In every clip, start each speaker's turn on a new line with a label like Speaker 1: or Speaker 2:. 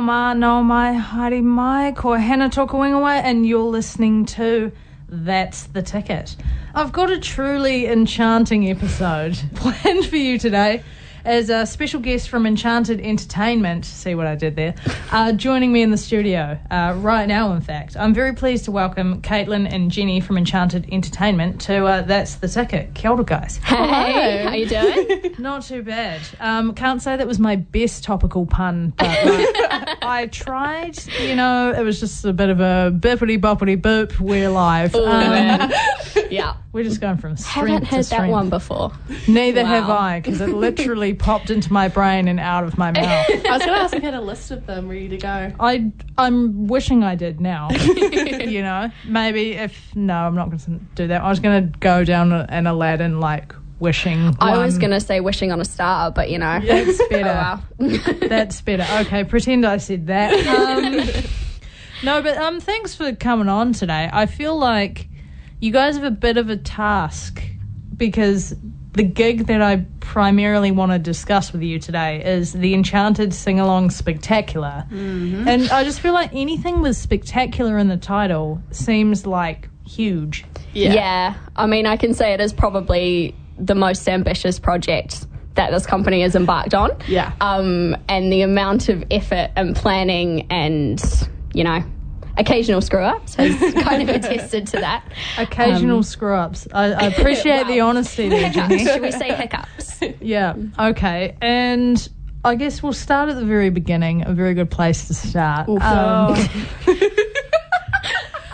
Speaker 1: Ho no mai haere mai, ko hena toku ingoa, and you're listening to That's the Ticket. I've got a truly enchanting episode planned for you today. As a special guest from Enchanted Entertainment, see what I did there, uh, joining me in the studio uh, right now, in fact. I'm very pleased to welcome Caitlin and Jenny from Enchanted Entertainment to uh, That's the Ticket. Kia ora, guys.
Speaker 2: Hey, how you doing?
Speaker 1: Not too bad. Um, can't say that was my best topical pun, but like, I tried. You know, it was just a bit of a bippity boppity boop. We're live. Um,
Speaker 2: yeah.
Speaker 1: We're just going from strength
Speaker 2: Haven't
Speaker 1: to
Speaker 2: heard that one before.
Speaker 1: Neither
Speaker 2: Wow.
Speaker 1: have I, because it literally popped into my brain and out of my mouth.
Speaker 3: I was going to ask if you had a list of them ready to go.
Speaker 1: I I'm wishing I did now. you know, maybe if no, I'm not going to do that. I was going to go down an Aladdin like wishing.
Speaker 2: I was
Speaker 1: one.
Speaker 2: going to say wishing on a star, but you know.
Speaker 1: That's better.
Speaker 2: Oh, wow.
Speaker 1: That's better. Okay, pretend I said that. Um, no, but um, thanks for coming on today. I feel like you guys have a bit of a task because the gig that I primarily want to discuss with you today is the Enchanted Sing Along Spectacular. And I just feel like anything with spectacular in the title seems like huge.
Speaker 2: yeah. I mean, I can say it is probably the most ambitious project that this company has embarked on.
Speaker 3: Yeah.
Speaker 2: Um, and the amount of effort and planning and, you know, occasional screw ups has kind of attested to that.
Speaker 1: Occasional screw ups. I, I appreciate the honesty there, Jenny.
Speaker 2: Should we say hiccups?
Speaker 1: Yeah. Okay. And I guess we'll start at the very beginning. A very good place to start. Um,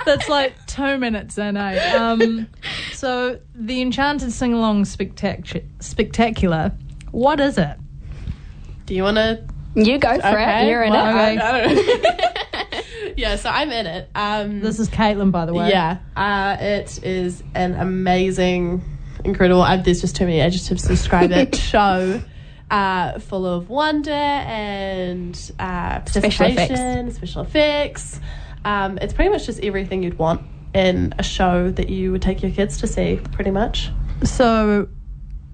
Speaker 1: that's like two minutes in, eh? Um, so the Enchanted Sing Along spectac- Spectacular. What is it?
Speaker 3: Do you want to?
Speaker 2: You go for it. You're in
Speaker 3: well,
Speaker 2: it.
Speaker 3: I, I don't know. Yeah, so I'm in it. Um,
Speaker 1: This is Caitlin, by the way.
Speaker 3: yeah, uh, it is an amazing, incredible. Uh, there's just too many adjectives to describe it. show. Uh, full of wonder and uh,
Speaker 2: Special effects.
Speaker 3: special effects. Um, it's pretty much just everything you'd want in a show that you would take your kids to see, pretty much.
Speaker 1: So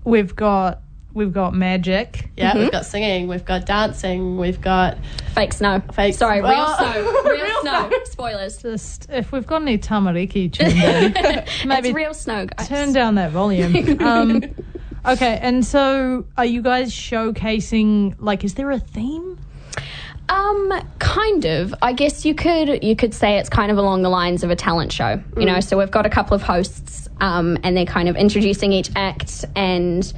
Speaker 1: we've got we've got magic.
Speaker 3: Yeah,
Speaker 2: Mm-hmm.
Speaker 3: we've got singing, we've got dancing, we've got
Speaker 2: Fake snow.
Speaker 3: Fake-
Speaker 2: Sorry, real
Speaker 3: Well-
Speaker 2: snow. Real,
Speaker 3: Real
Speaker 2: snow.
Speaker 3: snow.
Speaker 2: Spoilers.
Speaker 1: Just if we've got any tamariki tuned in, maybe
Speaker 2: it's real snow, guys.
Speaker 1: turn down that volume. Um, okay, and so are you guys showcasing? Like, is there a theme?
Speaker 2: Um, kind of. I guess you could you could say it's kind of along the lines of a talent show. You know, so we've got a couple of hosts, um, and they're kind of introducing each act and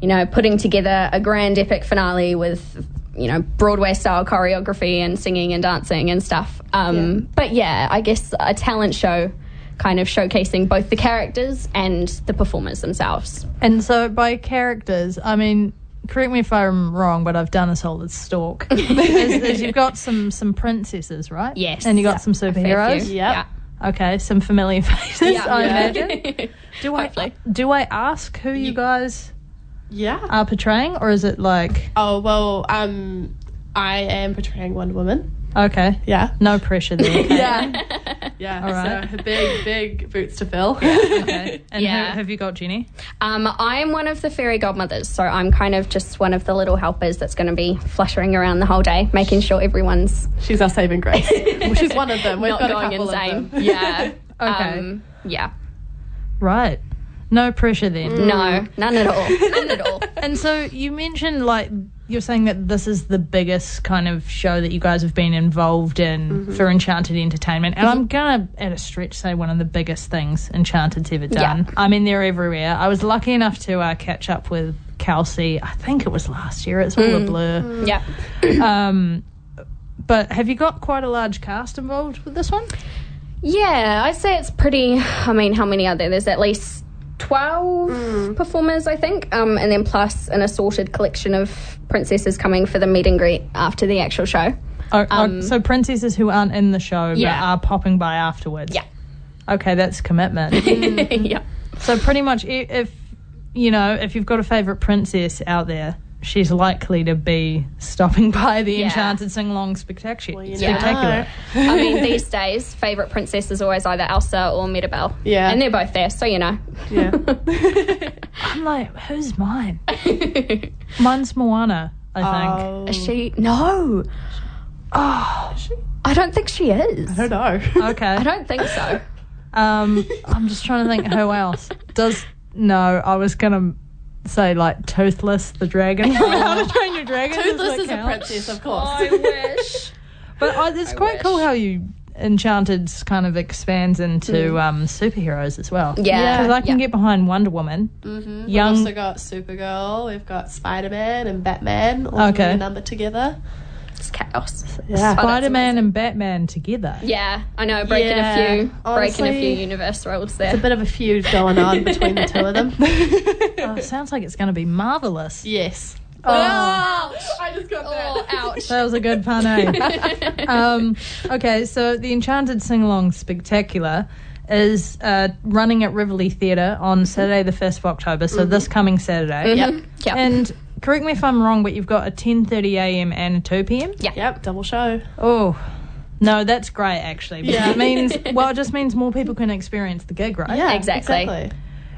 Speaker 2: you know putting together a grand epic finale with you know Broadway style choreography and singing and dancing and stuff. Um, but yeah, I guess a talent show. Kind of showcasing both the characters and the performers themselves.
Speaker 1: And so by characters, I mean, correct me if I'm wrong, but I've done a solid stalk. is, is you've got some some princesses, right?
Speaker 2: Yes.
Speaker 1: And you got some superheroes.
Speaker 3: Yep.
Speaker 1: Okay, some familiar faces,
Speaker 2: Yeah.
Speaker 1: I
Speaker 2: Yeah.
Speaker 1: imagine. Do I
Speaker 2: Hopefully.
Speaker 1: do I ask who you guys
Speaker 3: yeah.
Speaker 1: are portraying, or is it like
Speaker 3: Oh well, um, I am portraying Wonder Woman.
Speaker 1: okay,
Speaker 3: Yeah,
Speaker 1: no pressure there? okay.
Speaker 3: yeah, yeah.
Speaker 1: All right.
Speaker 3: So big, big boots to fill.
Speaker 1: Okay. And
Speaker 2: Yeah.
Speaker 1: who have you got, Jenny?
Speaker 2: Um, I'm one of the fairy godmothers, so I'm kind of just one of the little helpers that's going to be fluttering around the whole day, making sure everyone's
Speaker 3: She's our saving grace. well, she's one of them. We've
Speaker 2: not
Speaker 3: got a
Speaker 2: going
Speaker 3: couple
Speaker 2: insane.
Speaker 3: of them.
Speaker 2: Yeah.
Speaker 1: Okay.
Speaker 2: Um, yeah.
Speaker 1: Right. No pressure then. Mm.
Speaker 2: No, none at all. None at all.
Speaker 1: And so you mentioned like you're saying that this is the biggest kind of show that you guys have been involved in mm-hmm. for Enchanted Entertainment, and I'm mm-hmm. gonna at a stretch say one of the biggest things Enchanted's ever done. I mean they're everywhere. I was lucky enough to uh, catch up with Kelsey. I think it was last year. It's all a mm. blur. Mm.
Speaker 2: Yeah.
Speaker 1: Um, but have you got quite a large cast involved with this one?
Speaker 2: Yeah, I'd say it's pretty. I mean, how many are there? There's at least 12 performers, I think, um, and then plus an assorted collection of princesses coming for the meet and greet after the actual show.
Speaker 1: Oh, oh, so princesses who aren't in the show
Speaker 2: Yeah.
Speaker 1: but are popping by afterwards.
Speaker 2: Yeah.
Speaker 1: Okay, that's commitment.
Speaker 2: yeah.
Speaker 1: so pretty much, i- if you know, if you've got a favorite princess out there, she's likely to be stopping by the
Speaker 2: Yeah.
Speaker 1: Enchanted Sing Along Spectacular.
Speaker 3: you
Speaker 1: spectacular.
Speaker 2: I mean, these days, favourite princess is always either Elsa or Mirabel.
Speaker 3: Yeah.
Speaker 2: And they're both there, so you know.
Speaker 3: Yeah.
Speaker 1: I'm like, who's mine? Mine's Moana. I think.
Speaker 3: Oh,
Speaker 2: Is she? No. Oh. I don't think she is.
Speaker 3: I don't know.
Speaker 1: Okay.
Speaker 2: I don't think so.
Speaker 1: Um, I'm just trying to think who else does. No, I was gonna say like Toothless the dragon. from How to Train Your Dragon. Does
Speaker 3: Toothless
Speaker 1: that
Speaker 3: is a
Speaker 1: count?
Speaker 3: princess, of course.
Speaker 2: I wish.
Speaker 1: But uh, it's quite cool how you Enchanted kind of expands into um, superheroes as well.
Speaker 2: Mm. Yeah,
Speaker 1: because I can
Speaker 2: yeah.
Speaker 1: get behind Wonder Woman.
Speaker 3: We've also got Supergirl, we've got Spider Man and Batman all
Speaker 1: Okay.
Speaker 3: okay. numbered together.
Speaker 2: It's chaos.
Speaker 3: Yeah.
Speaker 1: Spider Man and Batman together.
Speaker 2: Yeah, I know. Breaking
Speaker 3: Yeah,
Speaker 2: a few, breaking a few universe roles there.
Speaker 3: It's a bit of a feud going on between the two of them.
Speaker 1: Oh, sounds like it's going to be marvelous.
Speaker 3: yes.
Speaker 1: Oh,
Speaker 3: I just got
Speaker 2: Oh, ouch.
Speaker 1: that was a good pun, eh? um, okay, so the Enchanted Sing Along Spectacular is uh, running at Riverlea Theatre on Saturday, the 1st of October, so this coming Saturday.
Speaker 3: Yep.
Speaker 2: Yep.
Speaker 1: And correct me if I'm wrong, but you've got a 10.30am and a 2pm? Yeah.
Speaker 3: Yep, double show.
Speaker 1: Oh, no, that's great actually. Because
Speaker 3: Yeah.
Speaker 1: it means, well, it just means more people can experience the gig, right?
Speaker 3: Yeah,
Speaker 2: Exactly.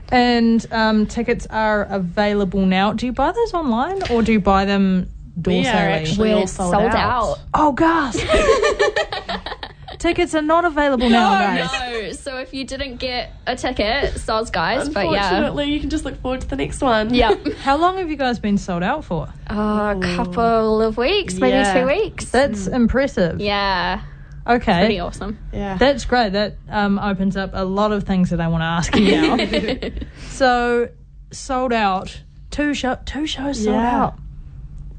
Speaker 1: And um, tickets are available now. Do you buy those online or do you buy them door
Speaker 3: We are
Speaker 1: sale-y?
Speaker 3: actually all
Speaker 2: We're
Speaker 3: sold,
Speaker 2: sold
Speaker 3: out.
Speaker 2: out.
Speaker 1: Oh, gosh. tickets are not available now, guys.
Speaker 2: No, so if you didn't get a ticket, soz guys, but yeah.
Speaker 3: Unfortunately, you can just look forward to the next one.
Speaker 2: Yep.
Speaker 1: How long have you guys been sold out for?
Speaker 2: a couple of weeks, maybe
Speaker 3: Yeah.
Speaker 2: two weeks.
Speaker 1: That's impressive.
Speaker 2: yeah,
Speaker 1: Okay.
Speaker 2: pretty awesome.
Speaker 3: Yeah.
Speaker 1: That's great. That um, opens up a lot of things that I want to ask you now. so, sold out. Two, show, two shows sold
Speaker 3: Yeah.
Speaker 1: out.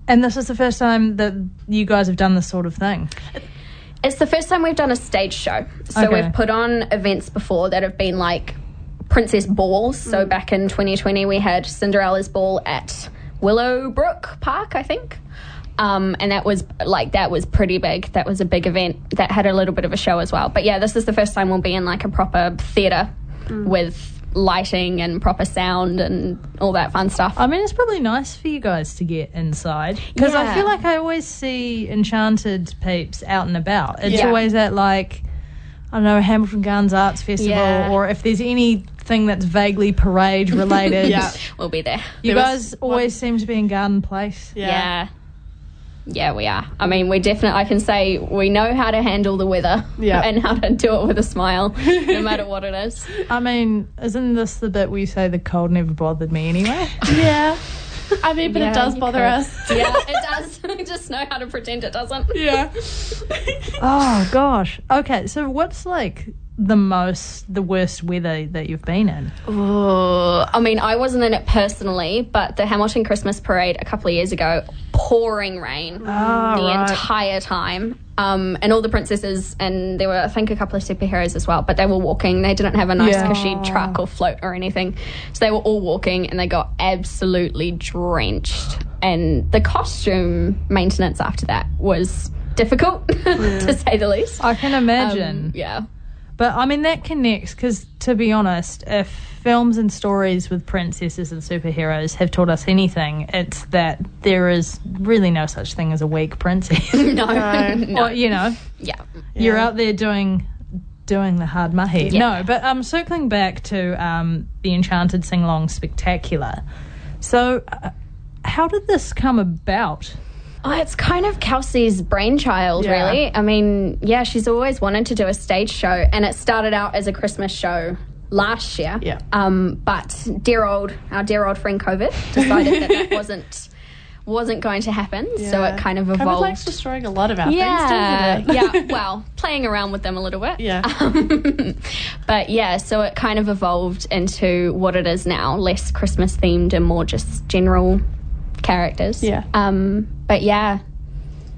Speaker 1: And this is the first time that you guys have done this sort of thing.
Speaker 2: It's the first time we've done a stage show. So
Speaker 1: Okay.
Speaker 2: we've put on events before that have been like princess balls. So
Speaker 1: Mm.
Speaker 2: back in 2020, we had Cinderella's ball at Willowbrook Park, I think. Um, and that was like that was pretty big. That was a big event that had a little bit of a show as well. But yeah, this is the first time we'll be in like a proper theatre
Speaker 1: Mm.
Speaker 2: with lighting and proper sound and all that fun stuff.
Speaker 1: I mean, it's probably nice for you guys to get inside because I feel like I always see enchanted peeps out and about. It's
Speaker 2: Yeah.
Speaker 1: always at like I don't know Hamilton Gardens Arts Festival,
Speaker 2: Yeah.
Speaker 1: or if there's anything that's vaguely parade related.
Speaker 3: Yeah.
Speaker 2: we'll be there.
Speaker 1: You
Speaker 3: There
Speaker 1: guys
Speaker 3: was
Speaker 1: always seem to be in Garden Place.
Speaker 3: Yeah.
Speaker 2: Yeah. Yeah, we are. I mean, we definitely, I can say we know how to handle the weather
Speaker 3: Yeah.
Speaker 2: and how to do it with a smile, no matter what it is.
Speaker 1: I mean, isn't this the bit where you say the cold never bothered me anyway?
Speaker 3: Yeah. I mean, but
Speaker 2: Yeah,
Speaker 3: it does bother
Speaker 2: could.
Speaker 3: us.
Speaker 2: Yeah, it does. Just know how to pretend it doesn't.
Speaker 3: Yeah.
Speaker 1: oh gosh. Okay, so what's like the most, the worst weather that you've been in?
Speaker 2: Ooh, I mean, I wasn't in it personally, but the Hamilton Christmas Parade a couple of years ago, pouring rain
Speaker 1: Ah,
Speaker 2: the
Speaker 1: right.
Speaker 2: entire time. Um, and all the princesses, and there were, I think, a couple of superheroes as well, but they were walking. They didn't have a nice,
Speaker 1: Yeah.
Speaker 2: cushy truck or float or anything. So they were all walking and they got absolutely drenched. And the costume maintenance after that was difficult, to say the least.
Speaker 1: I can imagine.
Speaker 2: Um, yeah.
Speaker 1: But I mean, that connects because, to be honest, if films and stories with princesses and superheroes have taught us anything, it's that there is really no such thing as a weak princess.
Speaker 2: No. no.
Speaker 1: Or, you know,
Speaker 2: Yeah.
Speaker 1: you're out there doing doing the hard mahi.
Speaker 2: Yeah.
Speaker 1: No, but um, circling back to um, the Enchanted Sing Along Spectacular. So, uh, how did this come about?
Speaker 2: Oh, it's kind of Kelsey's brainchild,
Speaker 3: Yeah.
Speaker 2: really. I mean, yeah, she's always wanted to do a stage show, and it started out as a Christmas show last year.
Speaker 3: Yeah.
Speaker 2: Um, but dear old, our dear old friend COVID decided that that wasn't wasn't going to happen, so it kind of evolved.
Speaker 3: of likes destroying a lot of our
Speaker 2: yeah,
Speaker 3: things,
Speaker 2: yeah. Well, playing around with them a little bit.
Speaker 3: Yeah.
Speaker 2: but yeah, so it kind of evolved into what it is now, less Christmas themed and more just general characters.
Speaker 3: Yeah.
Speaker 2: Um, but yeah,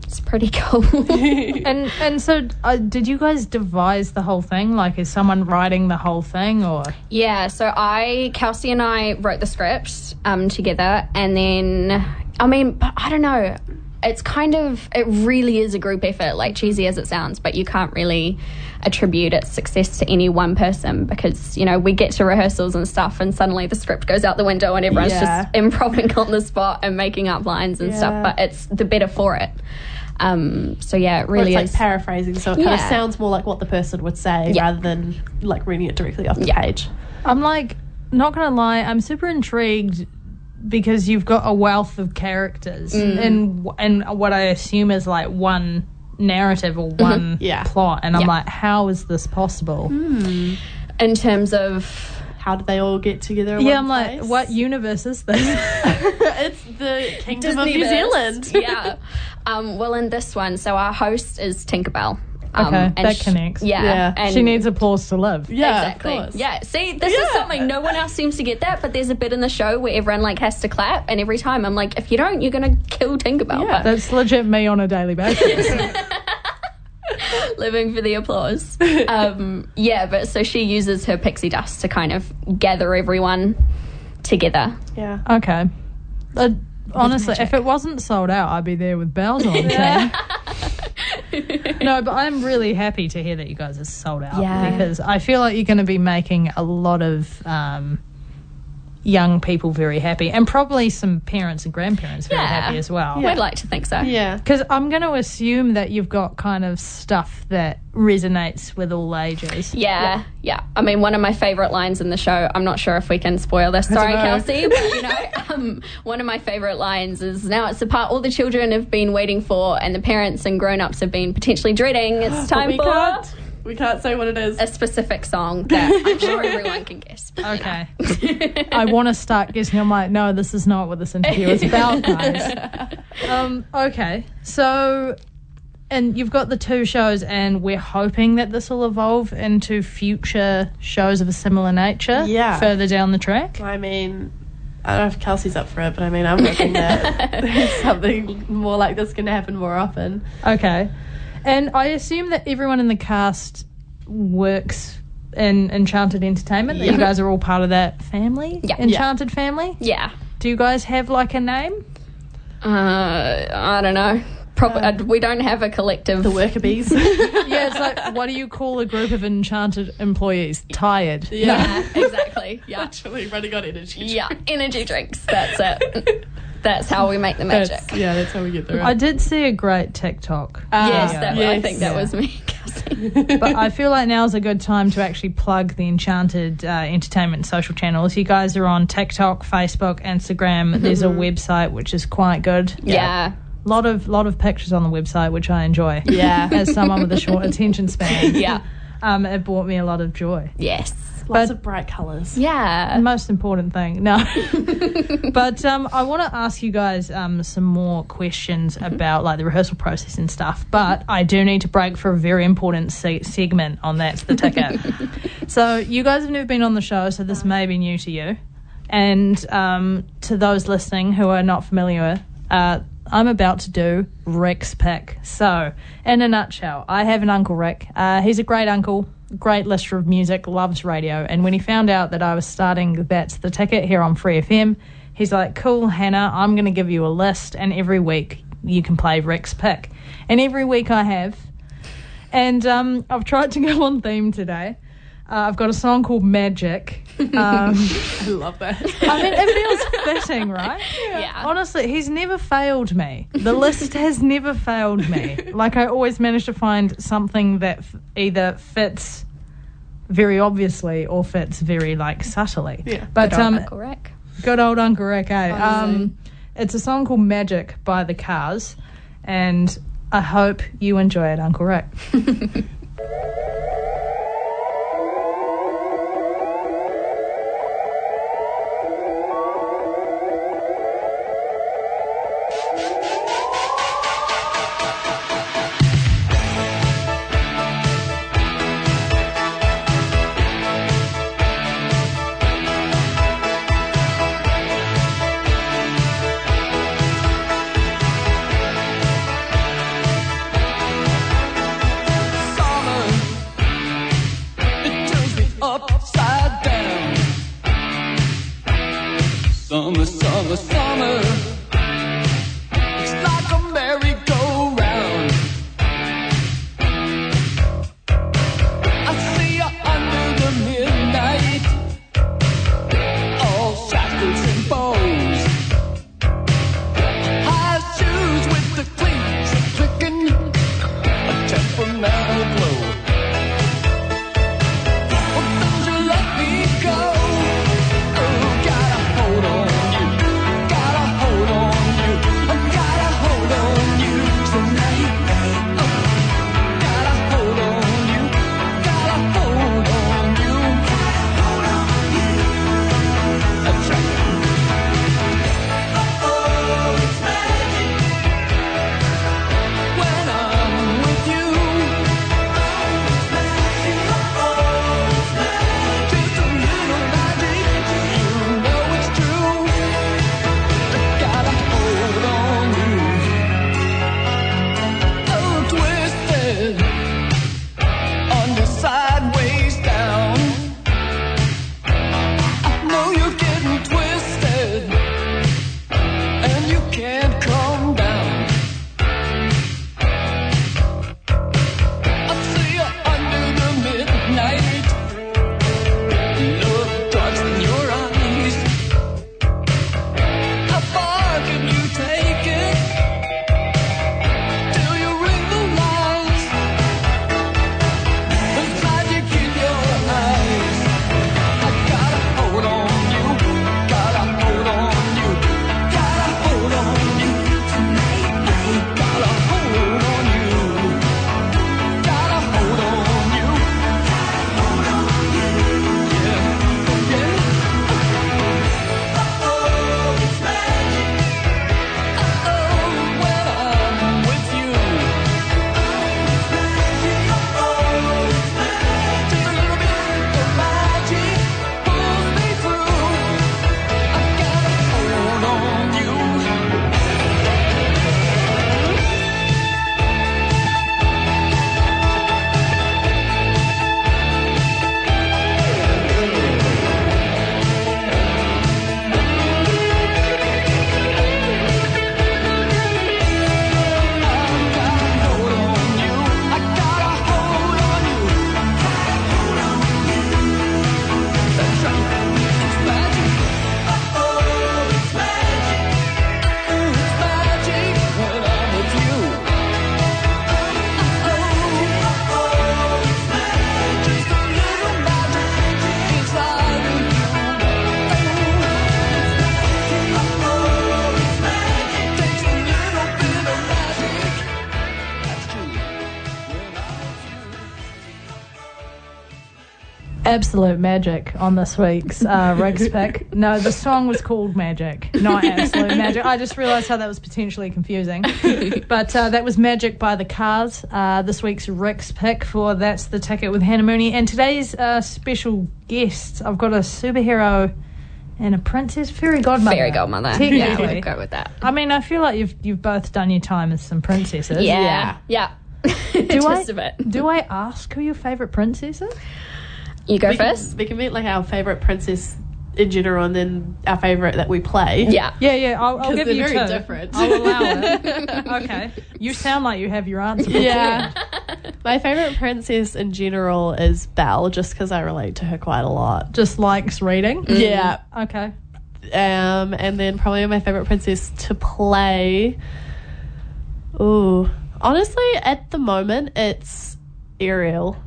Speaker 2: it's pretty cool.
Speaker 1: And and so, uh, did you guys devise the whole thing? Like, is someone writing the whole thing, or
Speaker 2: Yeah, so I, Kelsey and I wrote the script um, together, and then, I mean, but I don't know. It's kind of, it really is a group effort, like cheesy as it sounds, but you can't really attribute its success to any one person because, you know, we get to rehearsals and stuff, and suddenly the script goes out the window, and everyone's
Speaker 3: Yeah.
Speaker 2: just improvising on the spot and making up lines and
Speaker 3: Yeah.
Speaker 2: stuff, but it's the better for it. Um, so yeah, it
Speaker 3: Or
Speaker 2: really
Speaker 3: it's like
Speaker 2: is.
Speaker 3: paraphrasing, so it kind of sounds more like what the person would say
Speaker 2: Yeah.
Speaker 3: rather than like reading it directly off the
Speaker 2: Yeah.
Speaker 3: page.
Speaker 1: I'm like, not gonna lie, I'm super intrigued because you've got a wealth of characters and and what I assume is like one narrative or one
Speaker 3: Yeah.
Speaker 1: plot, and I'm
Speaker 2: Yeah.
Speaker 1: like, how is this possible?
Speaker 2: in terms of
Speaker 3: How did they all get together?
Speaker 1: Yeah, I'm like, what universe is this?
Speaker 3: it's the Kingdom of New Zealand.
Speaker 2: yeah. Um, well, in this one, so our host is Tinkerbell. Um,
Speaker 1: Okay,
Speaker 2: and
Speaker 1: that
Speaker 2: sh-
Speaker 1: connects.
Speaker 2: Yeah,
Speaker 3: Yeah.
Speaker 2: and
Speaker 1: she needs applause to live.
Speaker 3: Yeah,
Speaker 2: exactly.
Speaker 3: of course.
Speaker 2: Yeah, see, this is something no one else seems to get that. But there's a bit in the show where everyone like has to clap, and every time I'm like, if you don't, you're gonna kill Tinkerbell.
Speaker 3: Yeah.
Speaker 1: That's legit me on a daily basis.
Speaker 2: Living for the applause. um, yeah, but so she uses her pixie dust to kind of gather everyone together.
Speaker 3: Yeah.
Speaker 1: okay. Uh, honestly, if it wasn't sold out, I'd be there with bells on. team. no, but I'm really happy to hear that you guys are sold out
Speaker 2: Yeah.
Speaker 1: because I feel like you're going to be making a lot of um, young people very happy, and probably some parents and grandparents very
Speaker 2: Yeah.
Speaker 1: happy as well.
Speaker 2: We'd like to think so.
Speaker 3: Yeah.
Speaker 1: Because I'm going to assume that you've got kind of stuff that resonates with all ages.
Speaker 2: Yeah, yeah. I mean, one of my favorite lines in the show. I'm not sure if we can spoil this. Sorry. Kelsey, but you know, um, one of my favorite lines is now it's the part all the children have been waiting for, and the parents and grown-ups have been potentially dreading. It's time
Speaker 3: we
Speaker 2: for
Speaker 3: can't. We can't say what it is.
Speaker 2: a specific song that I'm sure everyone can guess. but, you know.
Speaker 1: Okay. I want to start guessing. I'm like, no, this is not what this interview is about, guys. Um, okay. So, and you've got the two shows, and we're hoping that this will evolve into future shows of a similar nature
Speaker 3: Yeah.
Speaker 1: further down the track.
Speaker 3: I mean, I don't know if Kelsey's up for it, but I mean, I'm hoping that something more like this can happen more often.
Speaker 1: Okay. And I assume that everyone in the cast works in Enchanted Entertainment, that you guys are all part of that family?
Speaker 2: Yeah.
Speaker 1: Enchanted family?
Speaker 2: Yeah.
Speaker 1: Do you guys have like a name?
Speaker 2: Uh, I don't know. Probably uh, we don't have a collective.
Speaker 3: The worker bees.
Speaker 1: Yeah, it's like, what do you call a group of enchanted employees? Tired.
Speaker 2: yeah, exactly. Yeah.
Speaker 3: Actually, running on energy.
Speaker 2: Yeah, energy drinks. That's it. That's how we make the magic.
Speaker 3: That's, yeah, that's how we get through
Speaker 1: I did see a great TikTok.
Speaker 2: yes,
Speaker 1: yeah.
Speaker 2: that, I think that was me.
Speaker 1: But I feel like now's a good time to actually plug the Enchanted uh, Entertainment social channels. You guys are on TikTok, Facebook, Instagram. There's a website which is quite good.
Speaker 2: yeah.
Speaker 1: lot of lot of pictures on the website, which I enjoy.
Speaker 3: Yeah.
Speaker 1: as someone with a short attention span,
Speaker 2: Yeah.
Speaker 1: um, it brought me a lot of joy.
Speaker 2: Yes.
Speaker 3: Lots
Speaker 1: but-
Speaker 3: of bright colours.
Speaker 2: Yeah.
Speaker 1: Most important thing, no. but um, I want to ask you guys um, some more questions about like the rehearsal process and stuff. But I do need to break for a very important se- segment on that's the ticket. so you guys have never been on the show, so this may be new to you. And um, to those listening who are not familiar, uh, I'm about to do Rick's pick. So, in a nutshell, I have an uncle Rick. Uh, he's a great uncle, great listener of music, loves radio. And when he found out that I was starting That's the Ticket here on Free FM, he's like, Cool, Hannah, I'm going to give you a list, and every week you can play Rick's pick. And every week I have. And um, I've tried to go on theme today. Uh, I've got a song called Magic. Um,
Speaker 3: I love that.
Speaker 1: I mean, it feels fitting, right?
Speaker 2: Yeah.
Speaker 1: Honestly, he's never failed me. The list has never failed me. Like, I always manage to find something that f- either fits very obviously or fits very, like, subtly.
Speaker 3: Yeah.
Speaker 1: But,
Speaker 2: Good old
Speaker 1: um,
Speaker 2: Uncle Rick.
Speaker 1: good old Uncle Rick, eh? Um, it's a song called Magic by The Cars, and I hope you enjoy it, Uncle Rick. Absolute magic on this week's uh, Rick's pick. No, the song was called Magic, not Absolute Magic. I just realised how that was potentially confusing. But uh, that was Magic by the Cars. Uh, this week's Rick's pick for That's the Ticket with Hannah Mooney. And today's uh, special guests, I've got a superhero and a princess fairy godmother.
Speaker 2: Fairy godmother.
Speaker 1: Technically.
Speaker 2: Yeah, we'll go with that.
Speaker 1: I mean, I feel like you've you've both done your time as some princesses.
Speaker 2: Yeah. Yeah.
Speaker 1: Do
Speaker 2: Just
Speaker 1: I,
Speaker 2: a bit.
Speaker 1: do I ask who your favourite princess is?
Speaker 2: You go
Speaker 3: we can,
Speaker 2: first?
Speaker 3: we can meet like our favorite princess in general, and then our favorite that we play.
Speaker 2: Yeah.
Speaker 1: Yeah, yeah. I'll, I'll
Speaker 3: 'Cause
Speaker 1: give you
Speaker 3: very
Speaker 1: two.
Speaker 3: different.
Speaker 1: I'll allow it. okay. You sound like you have your answer.
Speaker 3: Yeah. My favorite princess in general is Belle, just because I relate to her quite a lot.
Speaker 1: Just likes reading.
Speaker 3: Yeah.
Speaker 1: Okay.
Speaker 3: Um, and then probably my favorite princess to play. Ooh, honestly, at the moment, it's Ariel.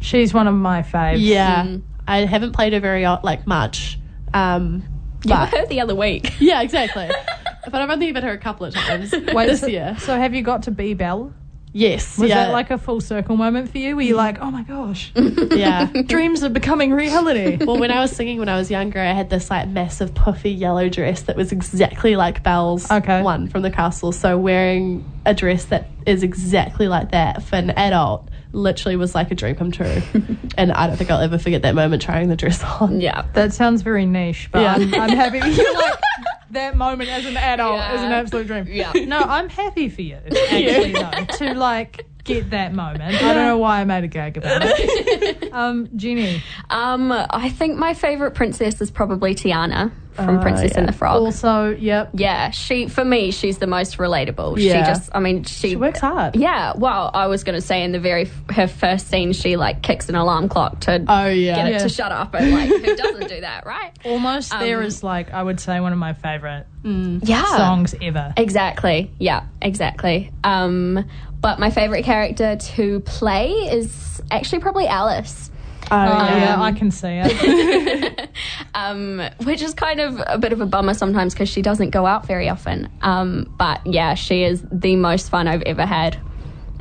Speaker 1: She's one of my faves.
Speaker 3: Yeah, I haven't played her very like much. Um,
Speaker 2: You were her the other week.
Speaker 3: yeah, exactly. but I've only met her a couple of times
Speaker 1: Wait,
Speaker 3: this
Speaker 1: so,
Speaker 3: year.
Speaker 1: So have you got to be Belle?
Speaker 3: Yes,
Speaker 1: Was
Speaker 3: yeah,
Speaker 1: that like a full circle moment for you? Were you like, oh my gosh,
Speaker 3: yeah.
Speaker 1: dreams are becoming reality?
Speaker 3: Well, when I was singing when I was younger, I had this like massive puffy yellow dress that was exactly like Belle's
Speaker 1: Okay.
Speaker 3: one from the castle. So wearing a dress that is exactly like that for an adult literally was like a dream come true. and I don't think I'll ever forget that moment trying the dress on.
Speaker 2: Yeah.
Speaker 1: That sounds very niche, but
Speaker 3: Yeah.
Speaker 1: I'm, I'm happy. You're like, that moment as an adult
Speaker 2: Yeah.
Speaker 1: is an absolute dream.
Speaker 2: Yeah.
Speaker 1: No, I'm happy for you, actually, though, to like get that moment. I don't know why I made a gag about it. Um, Jenny,
Speaker 2: Um, I think my favorite princess is probably Tiana from
Speaker 3: Oh,
Speaker 2: Princess
Speaker 3: yeah.
Speaker 2: and the Frog.
Speaker 1: also, yep.
Speaker 2: yeah, she for me, she's the most relatable. She just, I mean, she,
Speaker 3: She works hard.
Speaker 2: Yeah, well, I was going to say in the very her first scene, she like kicks an alarm clock to
Speaker 3: Oh yeah.
Speaker 2: get it
Speaker 1: Yeah.
Speaker 2: to shut up, and like who doesn't do that, right?
Speaker 1: Almost there
Speaker 2: Um,
Speaker 1: is like I would say one of my favorite
Speaker 2: Yeah,
Speaker 1: songs ever.
Speaker 2: Exactly. Yeah, exactly. Um, but my favorite character to play is actually probably Alice.
Speaker 3: Oh,
Speaker 1: Oh,
Speaker 3: yeah.
Speaker 1: yeah, I can see it.
Speaker 2: um, which is kind of a bit of a bummer sometimes because she doesn't go out very often. Um, but yeah, she is the most fun I've ever had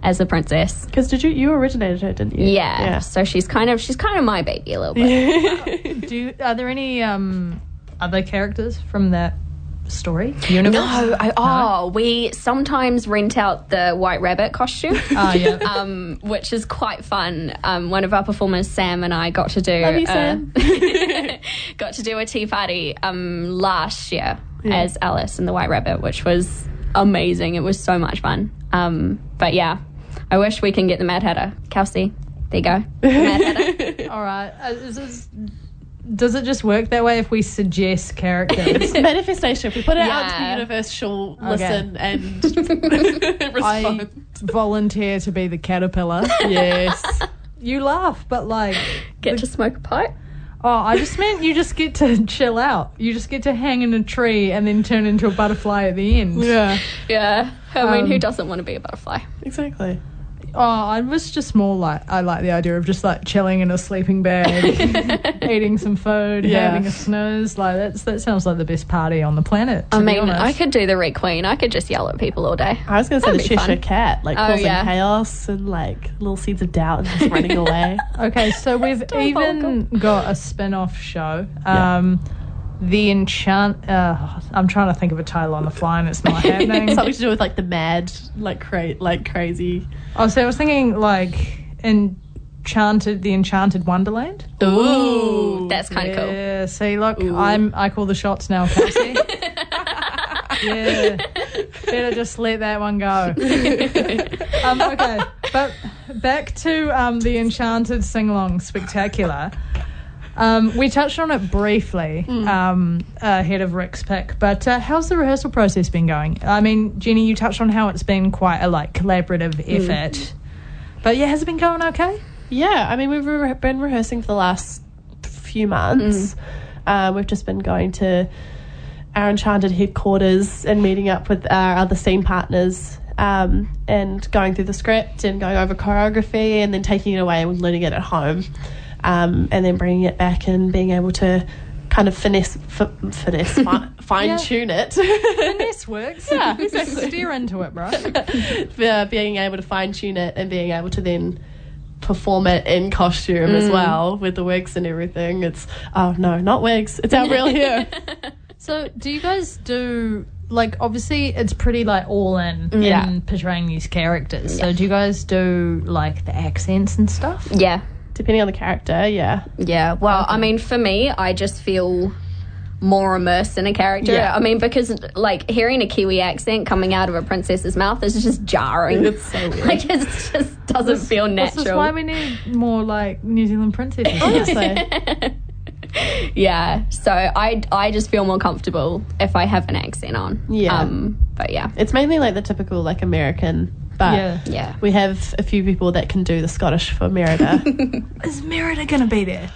Speaker 2: as a princess.
Speaker 3: Because did you you originated her, didn't you?
Speaker 2: Yeah, so she's kind of she's kind of my baby a little bit.
Speaker 1: Do you, are there any um, other characters from that story universe?
Speaker 2: No, I, oh, we sometimes rent out the White Rabbit costume.
Speaker 1: Oh, yeah.
Speaker 2: Um, which is quite fun. Um, one of our performers, Sam, and I got to do
Speaker 3: Love you,
Speaker 2: a-
Speaker 3: Sam.
Speaker 2: got to do a tea party um, last year as Alice and the White Rabbit, which was amazing. It was so much fun. Um, but yeah, I wish we can get the Mad Hatter. Kelsey, there you go. Mad Hatter.
Speaker 1: All right. Uh, does it just work that way if we suggest characters?
Speaker 3: it's Manifestation. If we put it out into the
Speaker 2: Yeah.
Speaker 3: universe, she'll
Speaker 1: Okay.
Speaker 3: listen and
Speaker 1: I volunteer to be the caterpillar.
Speaker 3: yes.
Speaker 1: You laugh, but like,
Speaker 2: Get to smoke a pipe.
Speaker 1: oh, I just meant you just get to chill out. You just get to hang in a tree and then turn into a butterfly at the end.
Speaker 3: Yeah.
Speaker 2: Yeah, I mean, who
Speaker 1: Um,
Speaker 2: doesn't want to be a butterfly?
Speaker 3: Exactly.
Speaker 1: Oh, I was just more like I like the idea of just like chilling in a sleeping bag, eating some food,
Speaker 3: Yeah.
Speaker 1: having a snooze. Like that's that sounds like the best party on the planet. To
Speaker 2: I
Speaker 1: be
Speaker 2: mean,
Speaker 1: honest.
Speaker 2: I could do the Red Queen. I could just yell at people all day.
Speaker 3: I was going to say the
Speaker 2: That'd be
Speaker 3: Cheshire
Speaker 2: fun.
Speaker 3: Cat, like
Speaker 2: Oh,
Speaker 3: causing
Speaker 2: yeah.
Speaker 3: chaos and like little seeds of doubt and just running away.
Speaker 1: Okay, so we've even got a spin-off show. Um, the enchant. Uh, I'm trying to think of a title on the fly, and it's not happening.
Speaker 3: Something to do with like the mad, like cra- like crazy.
Speaker 1: oh, so I was thinking like enchanted, the Enchanted Wonderland.
Speaker 2: Ooh, that's kind of cool.
Speaker 1: Yeah. See, look, I'm I call the shots now, Kelsey. yeah. Better just let that one go. um, okay, but back to um, the Enchanted sing along spectacular. Um, we touched on it briefly um, ahead of Rick's pick, but uh, how's the rehearsal process been going? I mean, Jenny, you touched on how it's been quite a like collaborative effort, but yeah, has it been going okay?
Speaker 3: Yeah, I mean we've re- been rehearsing for the last few months. Um, we've just been going to our Enchanted headquarters and meeting up with our other scene partners. Um, and going through the script and going over choreography and then taking it away and learning it at home um, and then bringing it back and being able to kind of finesse, f- finesse, fi- fine tune it.
Speaker 1: This works.
Speaker 3: Yeah, exactly.
Speaker 1: Steer into it, bro.
Speaker 3: uh, being able to fine tune it and being able to then perform it in costume as well with the wigs and everything. It's oh no, not wigs. It's our real hair.
Speaker 1: So, do you guys do like obviously it's pretty like all in
Speaker 3: Yeah.
Speaker 1: in portraying these characters. So, do you guys do like the accents and stuff?
Speaker 2: Yeah,
Speaker 3: Depending on the character, yeah.
Speaker 2: yeah. Well, I mean, for me, I just feel more immersed in a character.
Speaker 3: Yeah.
Speaker 2: I mean, because like hearing a Kiwi accent coming out of a princess's mouth is just jarring.
Speaker 3: It's so weird.
Speaker 2: like it just doesn't feel
Speaker 1: This is
Speaker 2: natural.
Speaker 1: why we need more like New Zealand princesses.
Speaker 3: Honestly.
Speaker 2: yeah. So I I just feel more comfortable if I have an accent on.
Speaker 3: Yeah.
Speaker 2: Um, but yeah.
Speaker 3: it's mainly like the typical like American, but
Speaker 1: yeah.
Speaker 2: Yeah.
Speaker 3: we have a few people that can do the Scottish for Merida.
Speaker 1: Is Merida gonna be there?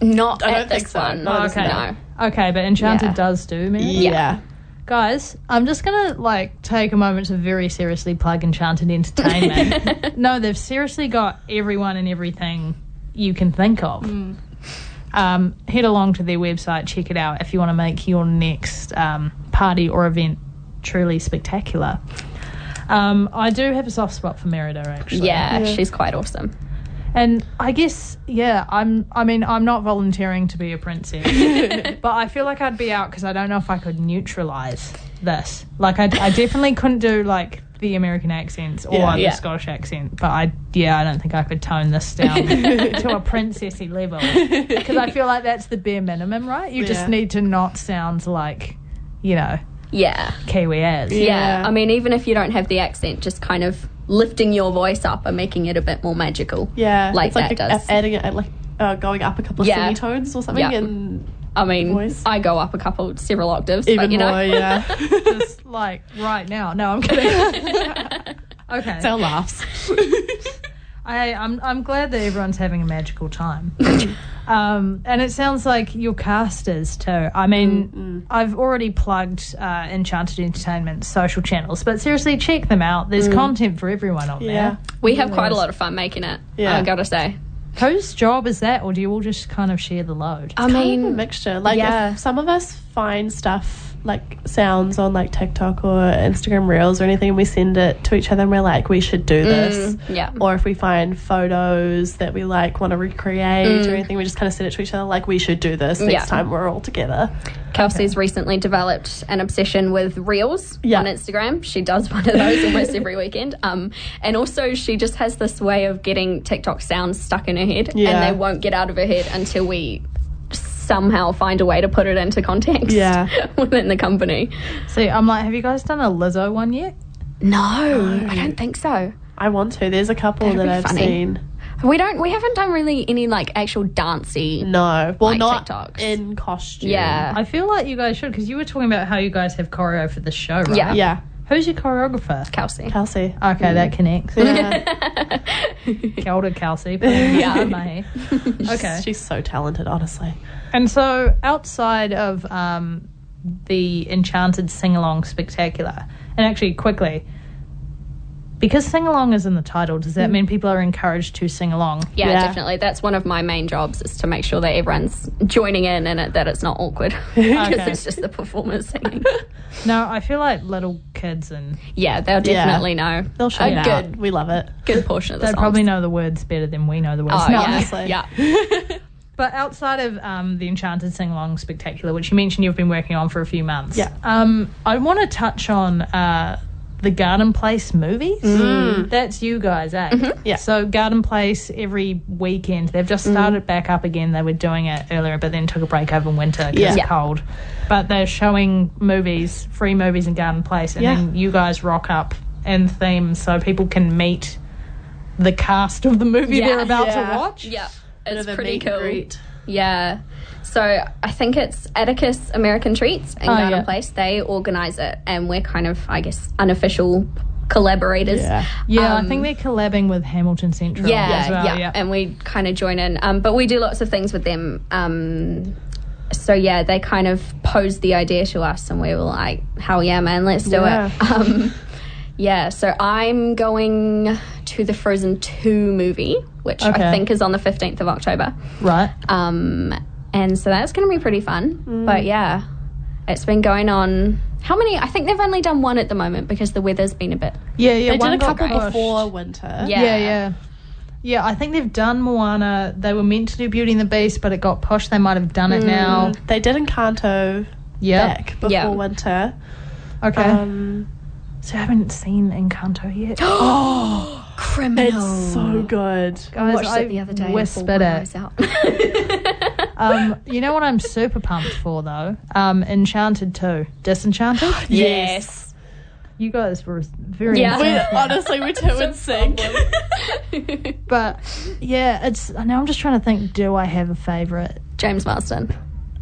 Speaker 2: Not
Speaker 3: I
Speaker 2: at
Speaker 3: don't think
Speaker 2: this
Speaker 3: so.
Speaker 2: one.
Speaker 3: Not at
Speaker 1: this
Speaker 2: no.
Speaker 1: Okay, but Enchanted
Speaker 2: Yeah.
Speaker 1: does do Merida.
Speaker 3: yeah.
Speaker 1: Guys, I'm just gonna like take a moment to very seriously plug Enchanted Entertainment. no, they've seriously got everyone and everything you can think of. Um, head along to their website, check it out if you want to make your next um, party or event truly spectacular. Um, I do have a soft spot for Merida, actually.
Speaker 2: Yeah, she's quite awesome.
Speaker 1: And I guess, yeah, I'm. I mean, I'm not volunteering to be a princess, but I feel like I'd be out because I don't know if I could neutralize this. Like, I, I definitely couldn't do like the American accents or
Speaker 3: Yeah.
Speaker 1: the
Speaker 2: Yeah.
Speaker 1: Scottish accent. But I, yeah, I don't think I could tone this down to a princessy level because I feel like that's the bare minimum, right? You just need to not sound like, you know,
Speaker 2: Yeah.
Speaker 1: Kiwi as.
Speaker 2: yeah.
Speaker 3: Yeah.
Speaker 2: I mean, even if you don't have the accent, just kind of lifting your voice up and making it a bit more magical.
Speaker 3: Yeah,
Speaker 2: Like
Speaker 3: it's like
Speaker 2: that
Speaker 3: a-
Speaker 2: does.
Speaker 3: adding it like uh, going up a couple of
Speaker 2: Yeah.
Speaker 3: semitones or something,
Speaker 2: Yeah.
Speaker 3: and
Speaker 2: I mean,
Speaker 3: Voice.
Speaker 2: I go up a couple, several octaves,
Speaker 3: even
Speaker 2: but you know.
Speaker 3: more. Yeah,
Speaker 1: Just like right now. No, I'm kidding. okay.
Speaker 3: it's our laughs.
Speaker 1: I, I'm I'm glad that everyone's having a magical time. um, and it sounds like your cast is too. I mean, I've already plugged uh, Enchanted Entertainment's social channels, but seriously, check them out. There's content for everyone on
Speaker 3: Yeah.
Speaker 1: there.
Speaker 2: We have quite a lot of fun making it.
Speaker 3: Yeah.
Speaker 2: I gotta say.
Speaker 1: Whose job is that, or do you all just kind of share the load?
Speaker 2: I
Speaker 3: kind of a
Speaker 2: mean,
Speaker 3: mixture. Like
Speaker 2: yeah.
Speaker 3: if some of us find stuff like sounds on like TikTok or Instagram Reels or anything, and we send it to each other, and we're like, we should do this.
Speaker 2: yeah.
Speaker 3: Or if we find photos that we like want to recreate or anything, we just kind of send it to each other, like we should do this next
Speaker 2: Yeah.
Speaker 3: time we're all together.
Speaker 2: Kelsey's recently developed an obsession with reels
Speaker 3: Yeah.
Speaker 2: on Instagram. She does one of those almost every weekend. Um, and also, she just has this way of getting TikTok sounds stuck in her head,
Speaker 3: Yeah.
Speaker 2: and they won't get out of her head until we somehow find a way to put it into context
Speaker 3: Yeah.
Speaker 2: within the company.
Speaker 1: See, I'm like, have you guys done a Lizzo one yet?
Speaker 2: No, I don't think so.
Speaker 3: I want to. There's a couple
Speaker 2: That'd
Speaker 3: that I've
Speaker 2: funny.
Speaker 3: seen.
Speaker 2: We don't. We haven't done really any like actual dancey.
Speaker 3: No, well,
Speaker 2: Like
Speaker 3: not
Speaker 2: TikToks.
Speaker 3: in costume.
Speaker 2: Yeah.
Speaker 1: I feel like you guys should, because you were talking about how you guys have choreo for the show, right?
Speaker 2: Yeah.
Speaker 3: yeah,
Speaker 1: Who's your choreographer?
Speaker 2: Kelsey.
Speaker 3: Kelsey.
Speaker 1: Okay, that mm. connects.
Speaker 3: Yeah.
Speaker 1: Kia ora, Kelsey. yeah, mate. Okay.
Speaker 3: She's so talented, honestly.
Speaker 1: And so, outside of um, the Enchanted Sing Along Spectacular, and actually, quickly, because sing along is in the title, does that mean people are encouraged to sing along?
Speaker 2: Yeah,
Speaker 3: Yeah.
Speaker 2: definitely. That's one of my main jobs is to make sure that everyone's joining in and it, that it's not awkward because
Speaker 1: Okay.
Speaker 2: it's just the performers singing.
Speaker 1: No, I feel like little kids and
Speaker 2: yeah, they'll
Speaker 3: Yeah.
Speaker 2: definitely know.
Speaker 3: They'll show
Speaker 2: a
Speaker 3: you
Speaker 1: out.
Speaker 3: good. We love it.
Speaker 2: good portion of the
Speaker 1: they
Speaker 2: songs.
Speaker 1: probably know the words better than we know the words.
Speaker 2: Oh
Speaker 1: No,
Speaker 2: yeah,
Speaker 3: honestly.
Speaker 2: yeah.
Speaker 1: But outside of um, the Enchanted Sing Along Spectacular, which you mentioned you've been working on for a few months,
Speaker 3: Yeah.
Speaker 1: um, I want to touch on uh, the Garden Place movies. That's you guys, eh?
Speaker 3: Yeah.
Speaker 1: So Garden Place every weekend they've just started back up again. They were doing it earlier, but then took a break over winter because
Speaker 3: Yeah.
Speaker 1: it's
Speaker 2: Yeah.
Speaker 1: cold. But they're showing movies, free movies in Garden Place, and
Speaker 3: Yeah.
Speaker 1: then you guys rock up and theme so people can meet the cast of the movie
Speaker 2: Yeah.
Speaker 1: they're about
Speaker 3: Yeah.
Speaker 1: to watch.
Speaker 2: Yeah,
Speaker 3: Bit
Speaker 2: it's
Speaker 3: of a
Speaker 2: pretty
Speaker 3: meet
Speaker 2: cool.
Speaker 3: greet.
Speaker 2: Yeah. So I think it's Atticus American Treats in
Speaker 1: Oh,
Speaker 2: Garden
Speaker 1: yeah.
Speaker 2: Place. They organise it, and we're kind of, I guess, unofficial collaborators.
Speaker 3: Yeah.
Speaker 1: Yeah,
Speaker 2: Um,
Speaker 1: I think they're collabing with Hamilton Central
Speaker 2: Yeah,
Speaker 1: as well.
Speaker 2: yeah, and we kind of join in. Um, but we do lots of things with them. Um, so yeah, they kind of posed the idea to us, and we were like, "Hell yeah, man, let's do
Speaker 3: Yeah.
Speaker 2: it." Yeah, so I'm going to the Frozen Two movie, which
Speaker 1: Okay.
Speaker 2: I think is on the fifteenth of October.
Speaker 1: Right.
Speaker 2: Um, and so that's going to be pretty fun. But yeah, it's been going on. How many? I think they've only done one at the moment because the weather's been a bit.
Speaker 1: Yeah, yeah.
Speaker 3: They
Speaker 1: one
Speaker 3: did a couple
Speaker 1: pushed.
Speaker 3: before winter.
Speaker 2: Yeah.
Speaker 1: Yeah, yeah. Yeah, I think they've done Moana. They were meant to do Beauty and the Beast, but it got pushed. They might have done it now.
Speaker 3: They did Encanto
Speaker 1: Yeah.
Speaker 3: back before
Speaker 2: Yeah.
Speaker 3: winter.
Speaker 1: Okay.
Speaker 3: Um,
Speaker 1: so I haven't seen Encanto yet.
Speaker 2: Oh, criminal.
Speaker 3: it's so good.
Speaker 1: Guys,
Speaker 2: watched
Speaker 1: I
Speaker 2: it the other day. and
Speaker 1: whispered
Speaker 2: my
Speaker 1: it.
Speaker 2: eyes out.
Speaker 1: Um, you know what I'm super pumped for though? Um, Enchanted 2. Disenchanted?
Speaker 2: yes.
Speaker 1: You guys were very
Speaker 2: Yeah.
Speaker 3: We,
Speaker 1: intense.
Speaker 3: honestly, we two would sing.
Speaker 1: But yeah, it's now I'm just trying to think, do I have a favourite?
Speaker 2: James Marsden.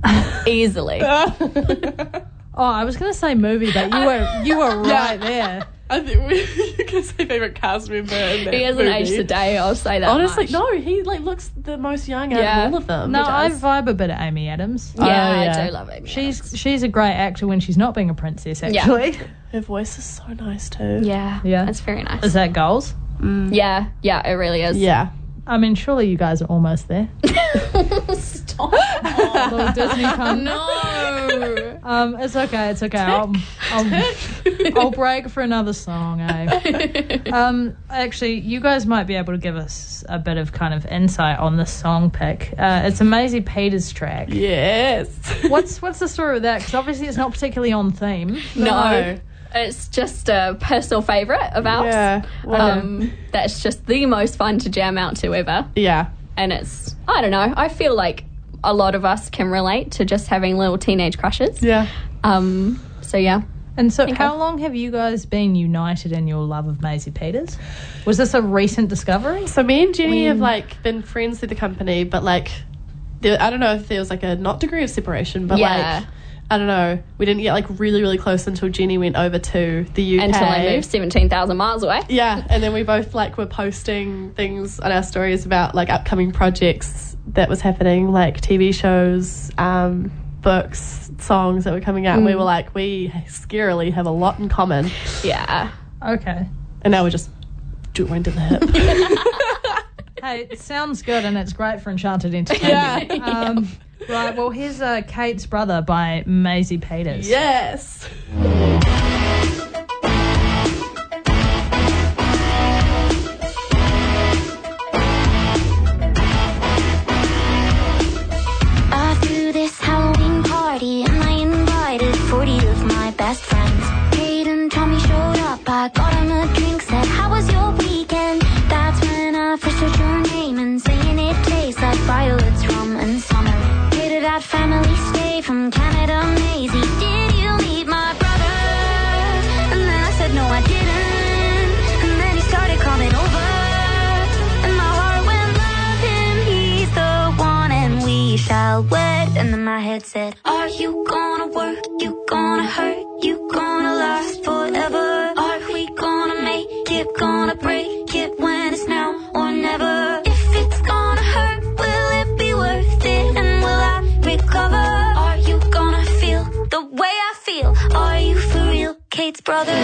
Speaker 2: Easily.
Speaker 1: Oh, I was gonna say movie, but you were you were right there.
Speaker 3: I think we, you can say favorite cast member. In that
Speaker 2: he hasn't
Speaker 3: movie.
Speaker 2: aged a day, I'll say that.
Speaker 3: Honestly,
Speaker 2: much.
Speaker 3: no, he like looks the most young out
Speaker 2: Yeah.
Speaker 3: of all of them.
Speaker 1: No, I vibe a bit of Amy Adams.
Speaker 2: Yeah,
Speaker 3: Oh,
Speaker 2: I do love Amy.
Speaker 1: She's
Speaker 2: Adams.
Speaker 1: she's a great actor when she's not being a princess.
Speaker 2: Yeah.
Speaker 1: Actually,
Speaker 3: her voice is so nice too.
Speaker 2: Yeah.
Speaker 1: Yeah.
Speaker 2: It's very nice.
Speaker 1: is that goals? Mm.
Speaker 2: yeah. Yeah, it really is.
Speaker 3: Yeah.
Speaker 1: I mean, surely you guys are almost there.
Speaker 2: Stop.
Speaker 1: Little Disney pun.
Speaker 2: no.
Speaker 1: Um, it's okay. It's okay. I'll, I'll, I'll break for another song. Eh? Um, actually, you guys might be able to give us a bit of kind of insight on this song pick. Uh, it's a Maisie Peters track.
Speaker 3: Yes.
Speaker 1: What's what's the story with that? Because obviously it's not particularly on theme.
Speaker 2: No. It's just a personal favourite of ours.
Speaker 3: Yeah. Well,
Speaker 2: Um, that's just the most fun to jam out to ever.
Speaker 3: yeah.
Speaker 2: And it's, I don't know, I feel like a lot of us can relate to just having little teenage crushes.
Speaker 3: Yeah.
Speaker 2: Um, so yeah,
Speaker 1: And so,
Speaker 2: Okay.
Speaker 1: how long have you guys been united in your love of Maisie Peters? Was this a recent discovery?
Speaker 3: So me and Jenny have like been friends through the company, but like, there, I don't know if there was like a not degree of separation, but
Speaker 2: Yeah.
Speaker 3: like, I don't know, we didn't get like really really close until Jenny went over to the UK.
Speaker 2: Until I moved 17,000 miles away.
Speaker 3: Yeah, and then we both like were posting things on our stories about like upcoming projects that was happening, like TV shows, um, books, songs that were coming out. And we were like, we scarily have a lot in common,
Speaker 2: Yeah.
Speaker 1: Okay.
Speaker 3: and now we're just joined at the hip.
Speaker 1: Hey, it sounds good and it's great for Enchanted Entertainment. Um, Right, well, here's uh, Cate's Brother by Maisie Peters.
Speaker 3: yes.
Speaker 4: My head said, Are you gonna work? You gonna hurt? You gonna last forever? Are we gonna make it? Gonna break it when it's now or never? If it's gonna hurt, will it be worth it? And will I recover? Are you gonna feel the way I feel? Are you for real, Cate's brother?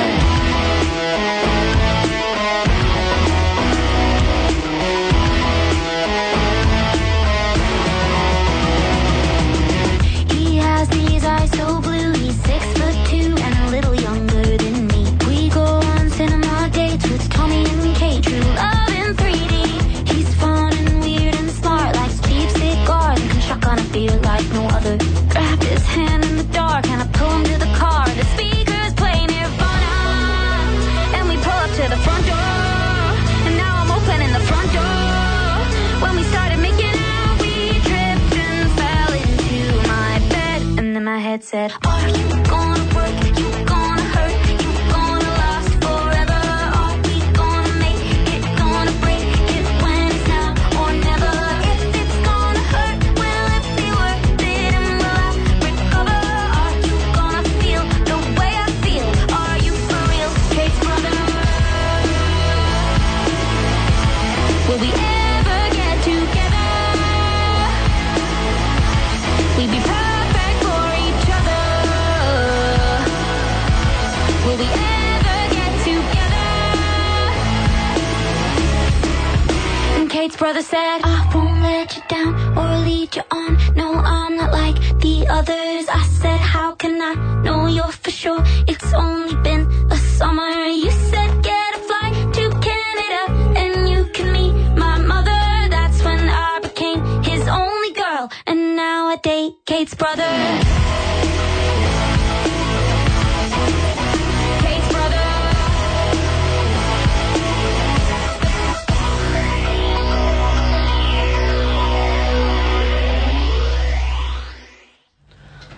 Speaker 4: I won't let you down or lead you on. No, I'm not like the others. I said, How can I know you're for sure? It's only been a summer. You said, Get a flight to Canada and you can meet my mother. That's when I became his only girl. And now I date Cate's brother.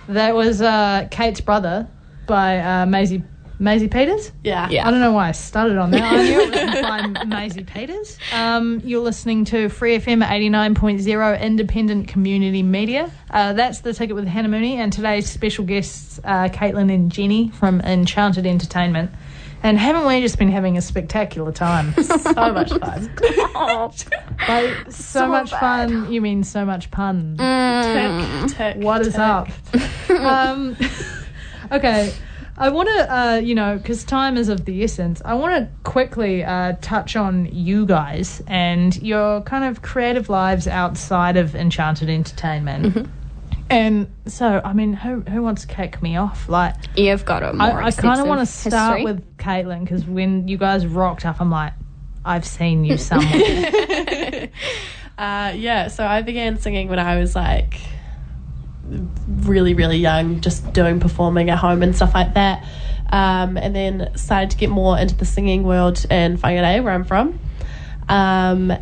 Speaker 1: That was uh, Cate's Brother by uh, Maisie Maisie Peters.
Speaker 3: Yeah.
Speaker 2: Yeah.
Speaker 1: I don't know why I started on that. I knew it was by Maisie Peters. Um, you're listening to Free FM 89.0 independent community media. Uh, that's the ticket with Hannah Mooney and today's special guests, uh, Caitlin and Jenny from Enchanted Entertainment. And haven't we just been having a spectacular time?
Speaker 3: So much fun.
Speaker 1: Like, so, much fun. You mean so much pun.
Speaker 3: Tick, tick,
Speaker 1: What is
Speaker 3: tick.
Speaker 1: up? um, okay, I want to, uh, you know, because time is of the essence. I want to quickly uh, touch on you guys and your kind of creative lives outside of Enchanted Entertainment. And so, I mean, who who wants to kick me off? Like,
Speaker 2: You've got a more
Speaker 1: I, I kind of want to start
Speaker 2: history.
Speaker 1: with Caitlin because when you guys rocked up, I'm like, I've seen you somewhere.
Speaker 3: Uh, yeah, so I began singing when I was like really, really young, just doing performing at home and stuff like that. Um, and then started to get more into the singing world in Whangarei, where I'm from. Um,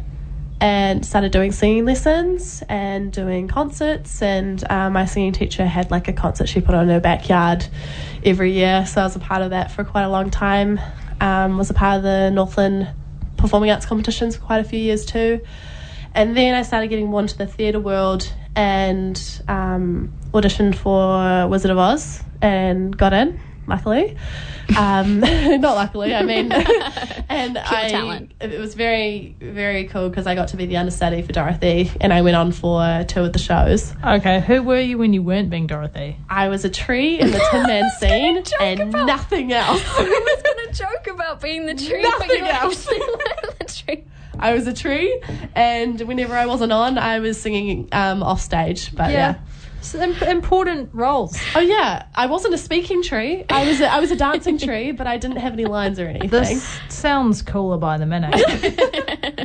Speaker 3: and started doing singing lessons and doing concerts. And uh, my singing teacher had like a concert she put on in her backyard every year. So I was a part of that for quite a long time. Um, was a part of the Northland Performing Arts competitions for quite a few years too. And then I started getting more into the theatre world and um, auditioned for Wizard of Oz and got in, luckily. Um, not luckily, I mean. and I,
Speaker 2: talent.
Speaker 3: it was very, very cool because I got to be the understudy for Dorothy and I went on for two of the shows.
Speaker 1: Okay, who were you when you weren't being Dorothy?
Speaker 3: I was a tree in the Tin Man scene and nothing else.
Speaker 2: I was going to joke about being the tree, but
Speaker 3: Nothing
Speaker 2: you
Speaker 3: else.
Speaker 2: actually were the tree.
Speaker 3: I was a tree, and whenever I wasn't on, I was singing um, off stage. But yeah.
Speaker 1: So, im- important roles.
Speaker 3: Oh yeah, I wasn't a speaking tree. I was a, I was a dancing tree, but I didn't have any lines or anything.
Speaker 1: This sounds cooler by the minute.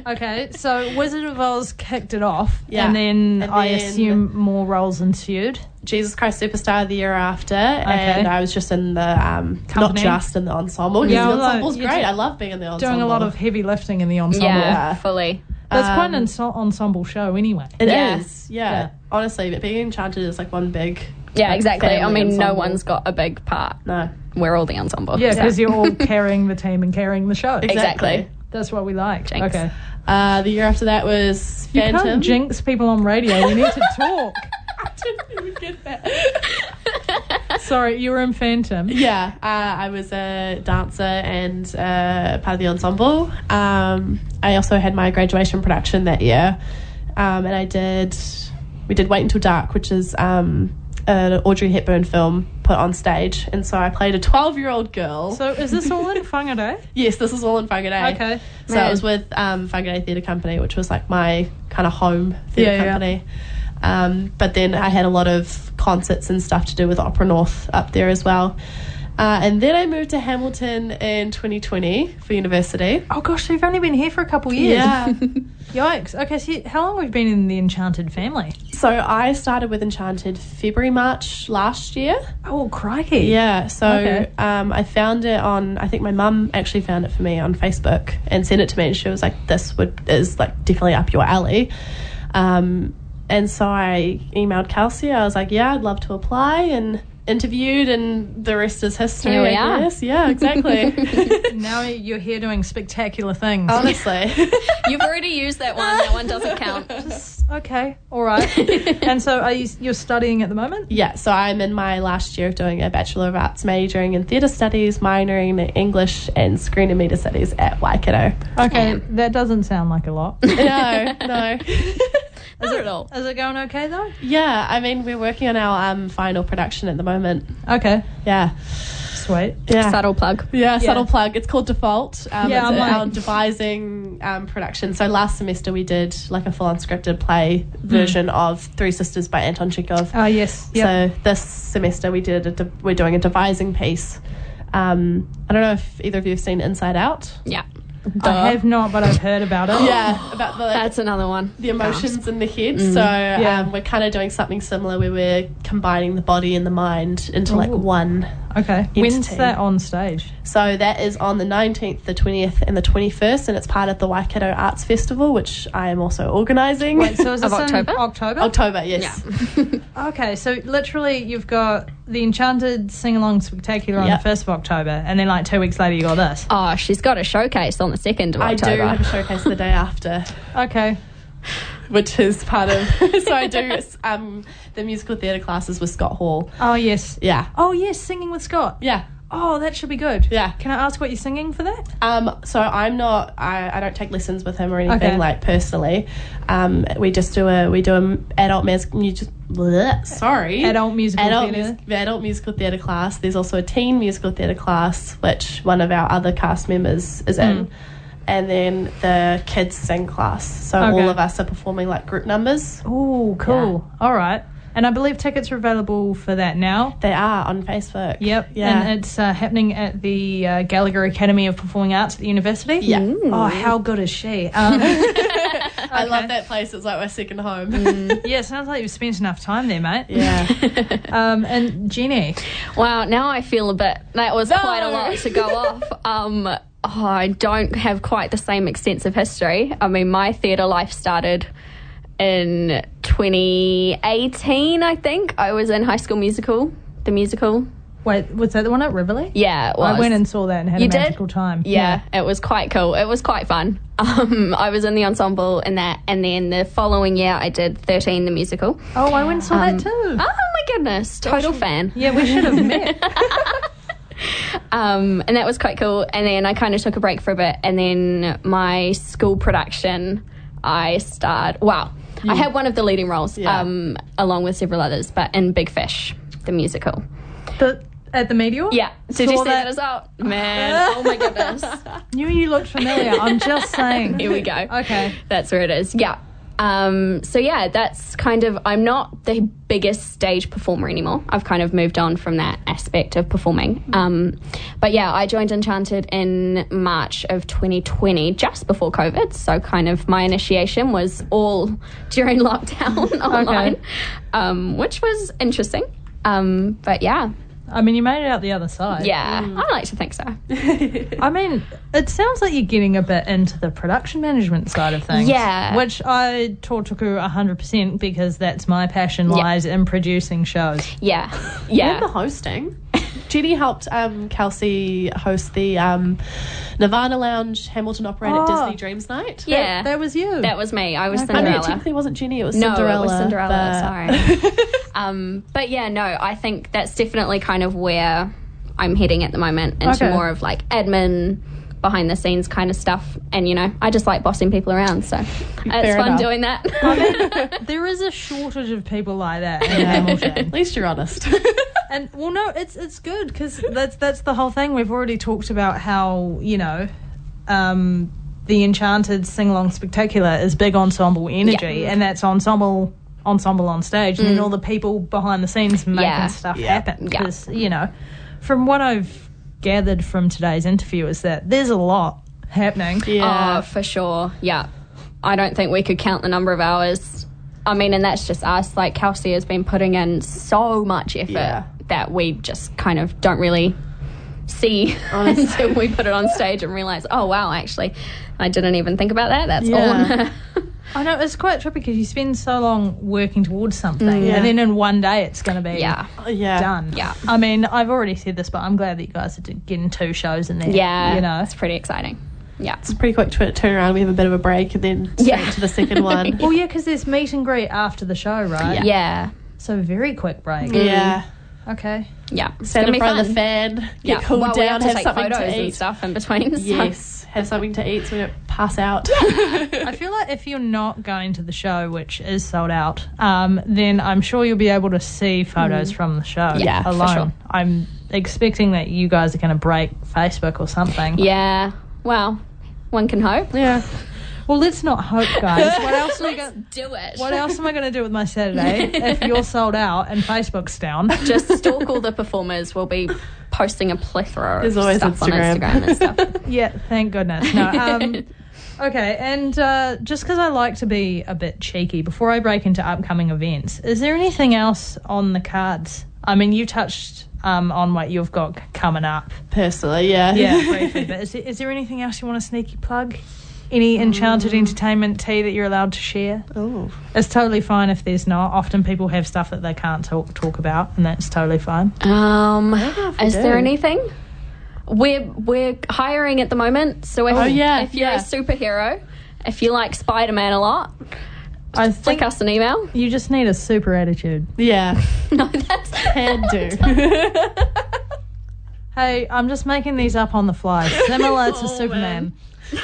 Speaker 1: okay, so Wizard of Oz kicked it off,
Speaker 3: Yeah.
Speaker 1: and then
Speaker 3: And
Speaker 1: I assume more roles ensued.
Speaker 3: Jesus Christ Superstar the year after, and I was just in the um, not just in the ensemble.
Speaker 1: Yeah,
Speaker 3: Yeah, the
Speaker 1: although
Speaker 3: ensemble's
Speaker 1: you
Speaker 3: great. I love being in the ensemble.
Speaker 1: Doing a lot of heavy lifting in the ensemble.
Speaker 2: Yeah,
Speaker 3: Yeah.
Speaker 2: fully.
Speaker 1: That's quite an
Speaker 3: Um,
Speaker 1: ensemble show anyway.
Speaker 3: It
Speaker 2: Yeah.
Speaker 3: is, yeah.
Speaker 1: Yeah.
Speaker 3: Honestly, but being enchanted is like one big.
Speaker 2: Yeah,
Speaker 3: like,
Speaker 2: exactly. I
Speaker 3: family
Speaker 2: mean, no one's got a big part.
Speaker 3: no.
Speaker 2: We're all the ensemble.
Speaker 1: Yeah, because you're all carrying the team and carrying the show.
Speaker 2: Exactly.
Speaker 1: That's what we like.
Speaker 2: Jinx.
Speaker 1: Okay.
Speaker 3: Uh, the year after that was
Speaker 1: You
Speaker 3: Phantom.
Speaker 1: can't jinx people on radio. We need to talk.
Speaker 3: I didn't even get that.
Speaker 1: Sorry, you were in Phantom.
Speaker 3: Yeah, uh, I was a dancer and uh, part of the ensemble. Um, I also had my graduation production that year, um, and I did. We did Wait Until Dark, which is um, an Audrey Hepburn film put on stage, and so I played a twelve-year-old girl.
Speaker 1: So is this all in Whangarei?
Speaker 3: yes, this is all in Whangarei.
Speaker 1: Okay.
Speaker 3: So
Speaker 2: Man.
Speaker 3: it was with um, Whangarei Theatre Company, which was like my kind of home theatre
Speaker 1: Yeah, yeah.
Speaker 3: company. Um, but then I had a lot of concerts and stuff to do with Opera North up there as well. Uh, and then I moved to Hamilton in 2020 for university.
Speaker 1: Oh gosh, you've only been here for a couple years.
Speaker 3: Yeah.
Speaker 1: Yikes. Okay, so how long have you been in the Enchanted family?
Speaker 3: so I started with Enchanted February, March last year.
Speaker 1: Oh, crikey.
Speaker 3: Yeah, so
Speaker 1: Okay.
Speaker 3: um, I found it on. I think my mum actually found it for me on Facebook and sent it to me, and she was like, "This would is like definitely up your alley." Um, and so I emailed Kelsey. I was like, "Yeah, I'd love to apply," and interviewed, and the rest is history.
Speaker 2: Here we
Speaker 3: I
Speaker 2: are.
Speaker 3: guess. Yeah, exactly.
Speaker 1: Now you're here doing spectacular things.
Speaker 3: Honestly,
Speaker 2: You've already used that one. That one doesn't count.
Speaker 1: okay, all right. and so are you you're studying at the moment?
Speaker 3: yeah. So I'm in my last year of doing a Bachelor of Arts, majoring in theatre studies, minoring in English and screen and media studies at Waikato.
Speaker 1: Okay, that doesn't sound like a lot.
Speaker 3: no, no.
Speaker 2: Not at all.
Speaker 1: Is it going okay though?
Speaker 3: Yeah, I mean, we're working on our um, final production at the moment.
Speaker 1: Okay,
Speaker 3: Yeah.
Speaker 1: sweet.
Speaker 3: Yeah.
Speaker 2: Subtle plug.
Speaker 3: Yeah, subtle plug. It's called Default. Um,
Speaker 1: Yeah,
Speaker 3: it's
Speaker 1: I'm
Speaker 3: our devising um, production. So last semester we did like a full unscripted play version of Three Sisters by Anton Chekhov.
Speaker 1: Oh yes. Yep.
Speaker 3: So this semester we did a de- we're doing a devising piece. Um, I don't know if either of you have seen Inside Out.
Speaker 2: Yeah.
Speaker 1: I have not, but I've heard about it.
Speaker 3: Yeah, about the
Speaker 2: That's another one.
Speaker 3: the emotions in the head.
Speaker 1: Mm.
Speaker 3: So
Speaker 1: Yeah.
Speaker 3: um, we're kind of doing something similar where we're combining the body and the mind into like one.
Speaker 1: Okay. When's
Speaker 3: Entity.
Speaker 1: that on stage?
Speaker 3: So that is on the 19th, the 20th, and the 21st, and it's part of the Waikato Arts Festival, which I am also organising.
Speaker 1: Wait, so is
Speaker 2: Of
Speaker 1: this
Speaker 2: October?
Speaker 1: October?
Speaker 3: October, yes.
Speaker 1: Okay, so literally you've got the Enchanted Sing Along Spectacular on
Speaker 3: Yep.
Speaker 1: the 1st of October, and then like two weeks later you got this.
Speaker 2: Oh, she's got a showcase on the 2nd of October.
Speaker 3: I do
Speaker 2: October.
Speaker 3: have a showcase the day after,
Speaker 1: Okay.
Speaker 3: Which is part of. so I do um, the musical theatre classes with Scott Hall.
Speaker 1: Oh, yes.
Speaker 3: Yeah.
Speaker 1: Oh, yes, singing with Scott.
Speaker 3: Yeah.
Speaker 1: Oh, that should be good.
Speaker 3: Yeah.
Speaker 1: Can I ask what you're singing for that?
Speaker 3: Um, so I'm not. I, I don't take lessons with him or anything
Speaker 1: Okay.
Speaker 3: like personally. Um, we just do a we do an adult music. Just sorry,
Speaker 1: Adult musical
Speaker 3: adult,
Speaker 1: theatre.
Speaker 3: mus- adult musical theatre class. There's also a teen musical theatre class, which one of our other cast members is in. And then the kids sing class. So.
Speaker 1: Okay.
Speaker 3: all of us are performing like group numbers.
Speaker 1: Oh, cool. All right. And I believe tickets are available for that now.
Speaker 3: They are on Facebook.
Speaker 1: Yep.
Speaker 3: Yeah.
Speaker 1: And it's uh, happening at the uh, Gallagher Academy of Performing Arts at the university.
Speaker 3: Yeah.
Speaker 1: Oh, how good is she? Um,
Speaker 3: I love that place. It's like my second home.
Speaker 1: yeah, sounds like you've spent enough time there, mate.
Speaker 3: yeah.
Speaker 1: Um, and Jenny.
Speaker 2: Wow, now I feel a bit. That was quite a lot to go off. Um, oh, I don't have quite the same extensive history. I mean, my theatre life started in 2018, I think. I was in High School Musical, the musical.
Speaker 1: Wait, was that the one at Riverlea?
Speaker 2: Yeah, it was.
Speaker 1: I went and saw that and had
Speaker 2: You
Speaker 1: a
Speaker 2: did?
Speaker 1: magical time.
Speaker 2: Yeah, it was quite cool. It was quite fun. Um, I was in the ensemble in that, and then the following year I did 13 the musical.
Speaker 1: Oh, I went and saw
Speaker 2: Um,
Speaker 1: that too.
Speaker 2: Oh my goodness, total fan.
Speaker 1: Yeah, we should have met.
Speaker 2: Um, and that was quite cool. And then I kind of took a break for a bit, and then my school production, I starred. Wow, I had one of the leading roles,
Speaker 3: Yeah.
Speaker 2: um, along with several others, but in Big Fish, the musical.
Speaker 1: but at the Meteor?
Speaker 2: Yeah, did
Speaker 1: Saw
Speaker 2: you see
Speaker 1: that-
Speaker 2: that as well? Man, oh my goodness.
Speaker 1: Knew you looked familiar. I'm just saying.
Speaker 2: Here we go.
Speaker 1: Okay.
Speaker 2: That's where it is. Yeah. Um, so yeah, that's kind of I'm not the biggest stage performer anymore. I've kind of moved on from that aspect of performing. Um, but yeah, I joined Enchanted in March of 2020, just before COVID. So kind of my initiation was all during lockdown online, um, which was interesting. Um, but yeah,
Speaker 1: I mean, you made it out the other side.
Speaker 2: yeah, mm. I like to think so.
Speaker 1: I mean, it sounds like you're getting a bit into the production management side of things.
Speaker 2: Yeah.
Speaker 1: Which I tautoko 100% because that's my passion
Speaker 2: Yeah.
Speaker 1: lies in producing shows.
Speaker 2: Yeah, Yeah.
Speaker 3: And
Speaker 2: yeah.
Speaker 3: the hosting. Jenny helped um, Kelsey host the um, Nirvana Lounge Hamilton Operated
Speaker 1: Oh.
Speaker 3: Disney Dreams Night.
Speaker 2: Yeah,
Speaker 1: That was you.
Speaker 2: that was me. I was
Speaker 3: I mean,
Speaker 2: Cinderella.
Speaker 3: it technically wasn't Jenny, it was
Speaker 2: No,
Speaker 3: Cinderella.
Speaker 2: it was Cinderella.
Speaker 3: but-
Speaker 2: Sorry. um, but yeah, no, I think that's definitely kind of where I'm heading at the moment into
Speaker 1: Okay.
Speaker 2: more of like admin, behind the scenes kind of stuff. And you know, I just like bossing people around, so it's
Speaker 3: Fair
Speaker 2: fun
Speaker 3: enough.
Speaker 2: doing that.
Speaker 1: there is a shortage of people like that in Hamilton.
Speaker 3: At least you're honest.
Speaker 1: And well, no, it's it's good because that's that's the whole thing. We've already talked about how you know, um, the Enchanted sing along spectacular is big ensemble energy, and that's ensemble ensemble on stage, and then all the people behind the scenes making
Speaker 2: Yeah.
Speaker 1: stuff
Speaker 3: Yeah.
Speaker 1: happen.
Speaker 2: Yeah.
Speaker 1: Because you know, from what I've gathered from today's interview is that there's a lot happening.
Speaker 3: yeah.
Speaker 2: Oh, for sure. Yeah. I don't think we could count the number of hours. I mean, and that's just us. Like, Kelsey has been putting in so much effort
Speaker 3: Yeah.
Speaker 2: that we just kind of don't really see until we put it on stage and realize, oh, wow, actually, I didn't even think about that. That's
Speaker 3: Yeah.
Speaker 2: all.
Speaker 1: I know it's quite trippy because you spend so long working towards something,
Speaker 3: Yeah.
Speaker 1: and then in one day it's going to be
Speaker 2: yeah.
Speaker 3: Uh, yeah.
Speaker 1: done.
Speaker 2: Yeah.
Speaker 1: I mean, I've already said this, but I'm glad that you guys are getting two shows in there.
Speaker 2: Yeah.
Speaker 1: You know.
Speaker 2: It's pretty exciting. Yeah.
Speaker 3: It's a pretty quick tw- turnaround. We have a bit of a break and then straight
Speaker 2: Yeah.
Speaker 3: to the second one.
Speaker 1: Well, yeah, because there's meet and greet after the show, right?
Speaker 2: Yeah.
Speaker 1: So very quick break. Mm.
Speaker 3: yeah.
Speaker 1: Okay.
Speaker 2: Yeah. It's
Speaker 3: Stand
Speaker 2: gonna
Speaker 3: in
Speaker 2: be
Speaker 3: front of
Speaker 2: fun.
Speaker 3: the fan, get
Speaker 2: Yeah.
Speaker 3: cooled
Speaker 2: well, we
Speaker 3: down,
Speaker 2: have to
Speaker 3: have
Speaker 2: take
Speaker 3: something
Speaker 2: photos
Speaker 3: to
Speaker 2: and stuff in between. so-
Speaker 3: Yes, have something to eat so we don't pass out.
Speaker 1: I feel like if you're not going to the show, which is sold out, um, then I'm sure you'll be able to see photos from the show
Speaker 2: Mm. Yeah, for
Speaker 1: alone.
Speaker 2: sure.
Speaker 1: I'm expecting that you guys are going to break Facebook or something.
Speaker 2: Yeah. Well, one can hope.
Speaker 1: Yeah. Well, let's not hope, guys. What else are we going?
Speaker 2: Do it.
Speaker 1: What else am I going to do with my Saturday if you're sold out and Facebook's down?
Speaker 2: Just stalk all the performers. We'll be posting a plethora of
Speaker 3: There's always
Speaker 2: stuff on
Speaker 3: Instagram.
Speaker 2: Instagram and stuff.
Speaker 1: Yeah, thank goodness. No. Um, okay, and uh, just because I like to be a bit cheeky, before I break into upcoming events, is there anything else on the cards? I mean, you touched um, on what you've got coming up.
Speaker 3: Personally, yeah.
Speaker 1: Yeah, briefly. But is there, is there anything else you want to sneaky plug? Any enchanted entertainment tea that you're allowed to share?
Speaker 3: Oh,
Speaker 1: It's totally fine if there's not. Often people have stuff that they can't talk talk about, and that's totally fine.
Speaker 2: Um,
Speaker 3: if we
Speaker 2: is there anything? We're we're hiring at the moment, so if,
Speaker 3: Oh, yeah,
Speaker 2: if you're
Speaker 3: yeah.
Speaker 2: a superhero, if you like Spider Man a lot,
Speaker 1: I
Speaker 2: flick
Speaker 1: think
Speaker 2: us an email.
Speaker 1: you just need a super attitude.
Speaker 3: yeah.
Speaker 2: No, that's
Speaker 3: Can do.
Speaker 1: Hey, I'm just making these up on the fly, similar to Superman.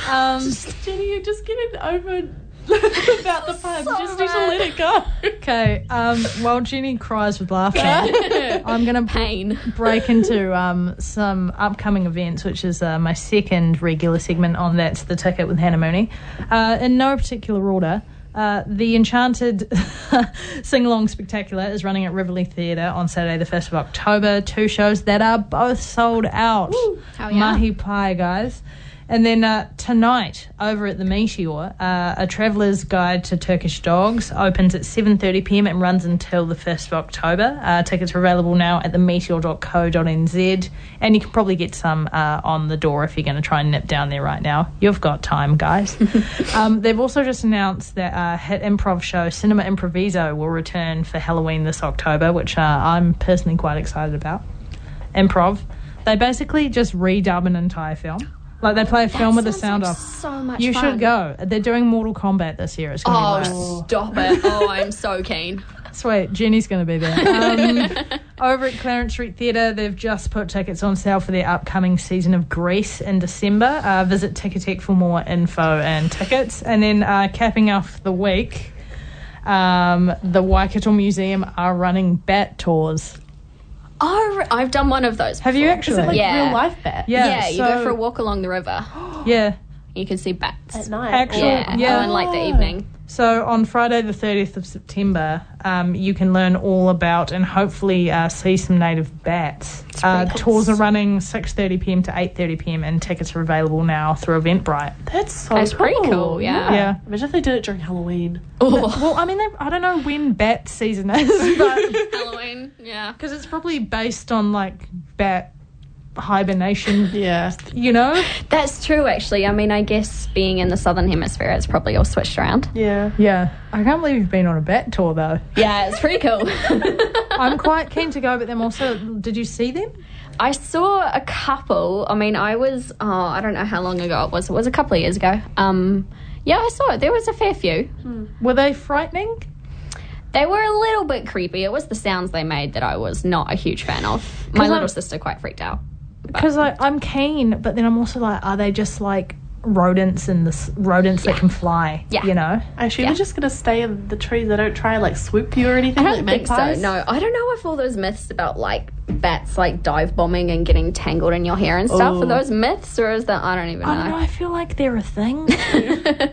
Speaker 1: Um,
Speaker 3: Jenny, you're just getting over about the puns. you just need to let it go.
Speaker 1: okay, um, while Jenny cries with laughter, I'm going to
Speaker 2: pain.
Speaker 1: break into um, some upcoming events, which is uh, my second regular segment on That's the Ticket with Hannah Mooney. Uh, in no particular order, uh, the Enchanted Sing Along Spectacular is running at Riverlea Theatre on Saturday, the 1st of October. Two shows that are both sold out.
Speaker 2: Hell yeah.
Speaker 1: Mahi pai, guys. And then uh, tonight, over at the Meteor, uh, a traveller's guide to Turkish dogs opens at 7:30 p.m. and runs until the 1st of October. Uh, tickets are available now at themeteor.co.nz, and you can probably get some uh, on the door if you're going to try and nip down there right now. You've got time, guys. um, they've also just announced that uh, hit improv show Cinema Improviso will return for Halloween this October, which uh, I'm personally quite excited about. improv. They basically just redub an entire film. Like they play a film with the sound
Speaker 2: like
Speaker 1: off.
Speaker 2: So much
Speaker 1: You
Speaker 2: fun.
Speaker 1: should go. They're doing Mortal Kombat this year. It's gonna
Speaker 2: Oh,
Speaker 1: lit.
Speaker 2: stop it. Oh, I'm so keen.
Speaker 1: Sweet, Jenny's going to be there. Um, over at Clarence Street Theatre, they've just put tickets on sale for their upcoming season of Grease in December. Uh, visit Ticketek for more info and tickets. And then uh, capping off the week, um, the Waikato Museum are running bat tours.
Speaker 2: Oh, I've done one of those.
Speaker 1: Have you
Speaker 2: before.
Speaker 1: actually?
Speaker 3: Is it like
Speaker 2: Yeah.
Speaker 3: real life bet?
Speaker 1: yeah,
Speaker 2: Yeah, you
Speaker 1: so-
Speaker 2: go for a walk along the river.
Speaker 1: Yeah.
Speaker 2: You can see bats.
Speaker 3: At night.
Speaker 1: Actual-
Speaker 2: Yeah,
Speaker 1: yeah.
Speaker 2: oh, and like the evening.
Speaker 1: So on Friday, the 30th of September, um, you can learn all about and hopefully uh, see some native bats. Uh, tours are running 6:30 p.m. to 8:30 p.m. and tickets are available now through Eventbrite.
Speaker 3: That's so
Speaker 2: That's
Speaker 3: cool.
Speaker 2: pretty cool, yeah.
Speaker 1: Yeah.
Speaker 3: Imagine if they did it during Halloween.
Speaker 2: Oh,
Speaker 1: Well, I mean, they- I don't know when bat season is, but
Speaker 2: Halloween. Yeah.
Speaker 1: because it's probably based on like bat hibernation.
Speaker 3: Yeah.
Speaker 1: You know?
Speaker 2: That's true, actually. I mean, I guess being in the southern hemisphere, it's probably all switched around.
Speaker 3: Yeah.
Speaker 1: Yeah. I can't believe you've been on a bat tour though.
Speaker 2: Yeah, it's pretty cool.
Speaker 1: I'm quite keen to go, but then also, did you see them?
Speaker 2: I saw a couple. I mean, I was, oh, I don't know how long ago it was. It was a couple of years ago. Um, yeah, I saw it. There was a fair few.
Speaker 1: Were they frightening?
Speaker 2: They were a little bit creepy. It was the sounds they made that I was not a huge fan of. My little
Speaker 1: I'm-
Speaker 2: sister quite freaked out.
Speaker 1: Because like, I'm keen, but then I'm also like, are they just like rodents and this rodents that can fly?
Speaker 2: Yeah.
Speaker 1: You know?
Speaker 3: I assume
Speaker 2: Yeah.
Speaker 3: they're just gonna stay in the trees. They don't try and like swoop you or anything
Speaker 2: I don't think so. No, I don't know if all those myths about like bats like dive bombing and getting tangled in your hair and stuff
Speaker 3: Oh.
Speaker 2: are those myths or is that I don't even
Speaker 1: I don't know.
Speaker 2: know.
Speaker 1: I feel like they're a thing.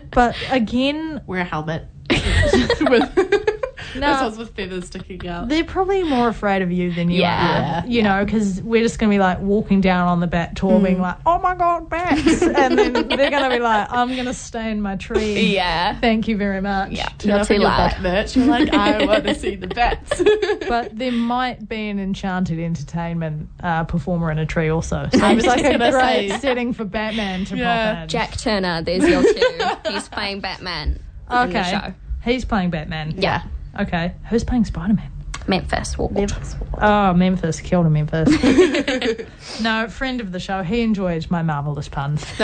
Speaker 1: but again,
Speaker 3: Wear a helmet. with
Speaker 1: No.
Speaker 3: This one's with feathers sticking out.
Speaker 1: they're probably more afraid of you than you
Speaker 2: Yeah.
Speaker 1: are. You know, because we're just going to be like walking down on the bat tour being like, oh my God, bats. and then they're going to be like, I'm going to stay in my tree.
Speaker 2: Yeah.
Speaker 1: Thank you very much.
Speaker 2: Yeah.
Speaker 3: Turn
Speaker 2: Not
Speaker 3: up
Speaker 2: too
Speaker 3: in your
Speaker 2: loud.
Speaker 3: bat merch. You're like, I want to see the bats.
Speaker 1: But there might be an enchanted entertainment uh, performer in a tree also. So
Speaker 3: I
Speaker 1: it's
Speaker 3: was
Speaker 1: like
Speaker 3: just
Speaker 1: a
Speaker 3: gonna
Speaker 1: great
Speaker 3: say.
Speaker 1: setting for Batman to
Speaker 3: Yeah.
Speaker 1: pop in.
Speaker 2: Jack Turner, there's your cue. He's playing Batman in the
Speaker 1: Okay.
Speaker 2: show.
Speaker 1: He's playing Batman.
Speaker 2: Yeah.
Speaker 1: Okay. Who's playing Spider Man?
Speaker 2: Memphis Walt.
Speaker 1: Oh, Memphis. Killed a Memphis. no, friend of the show. He enjoyed my marvellous puns.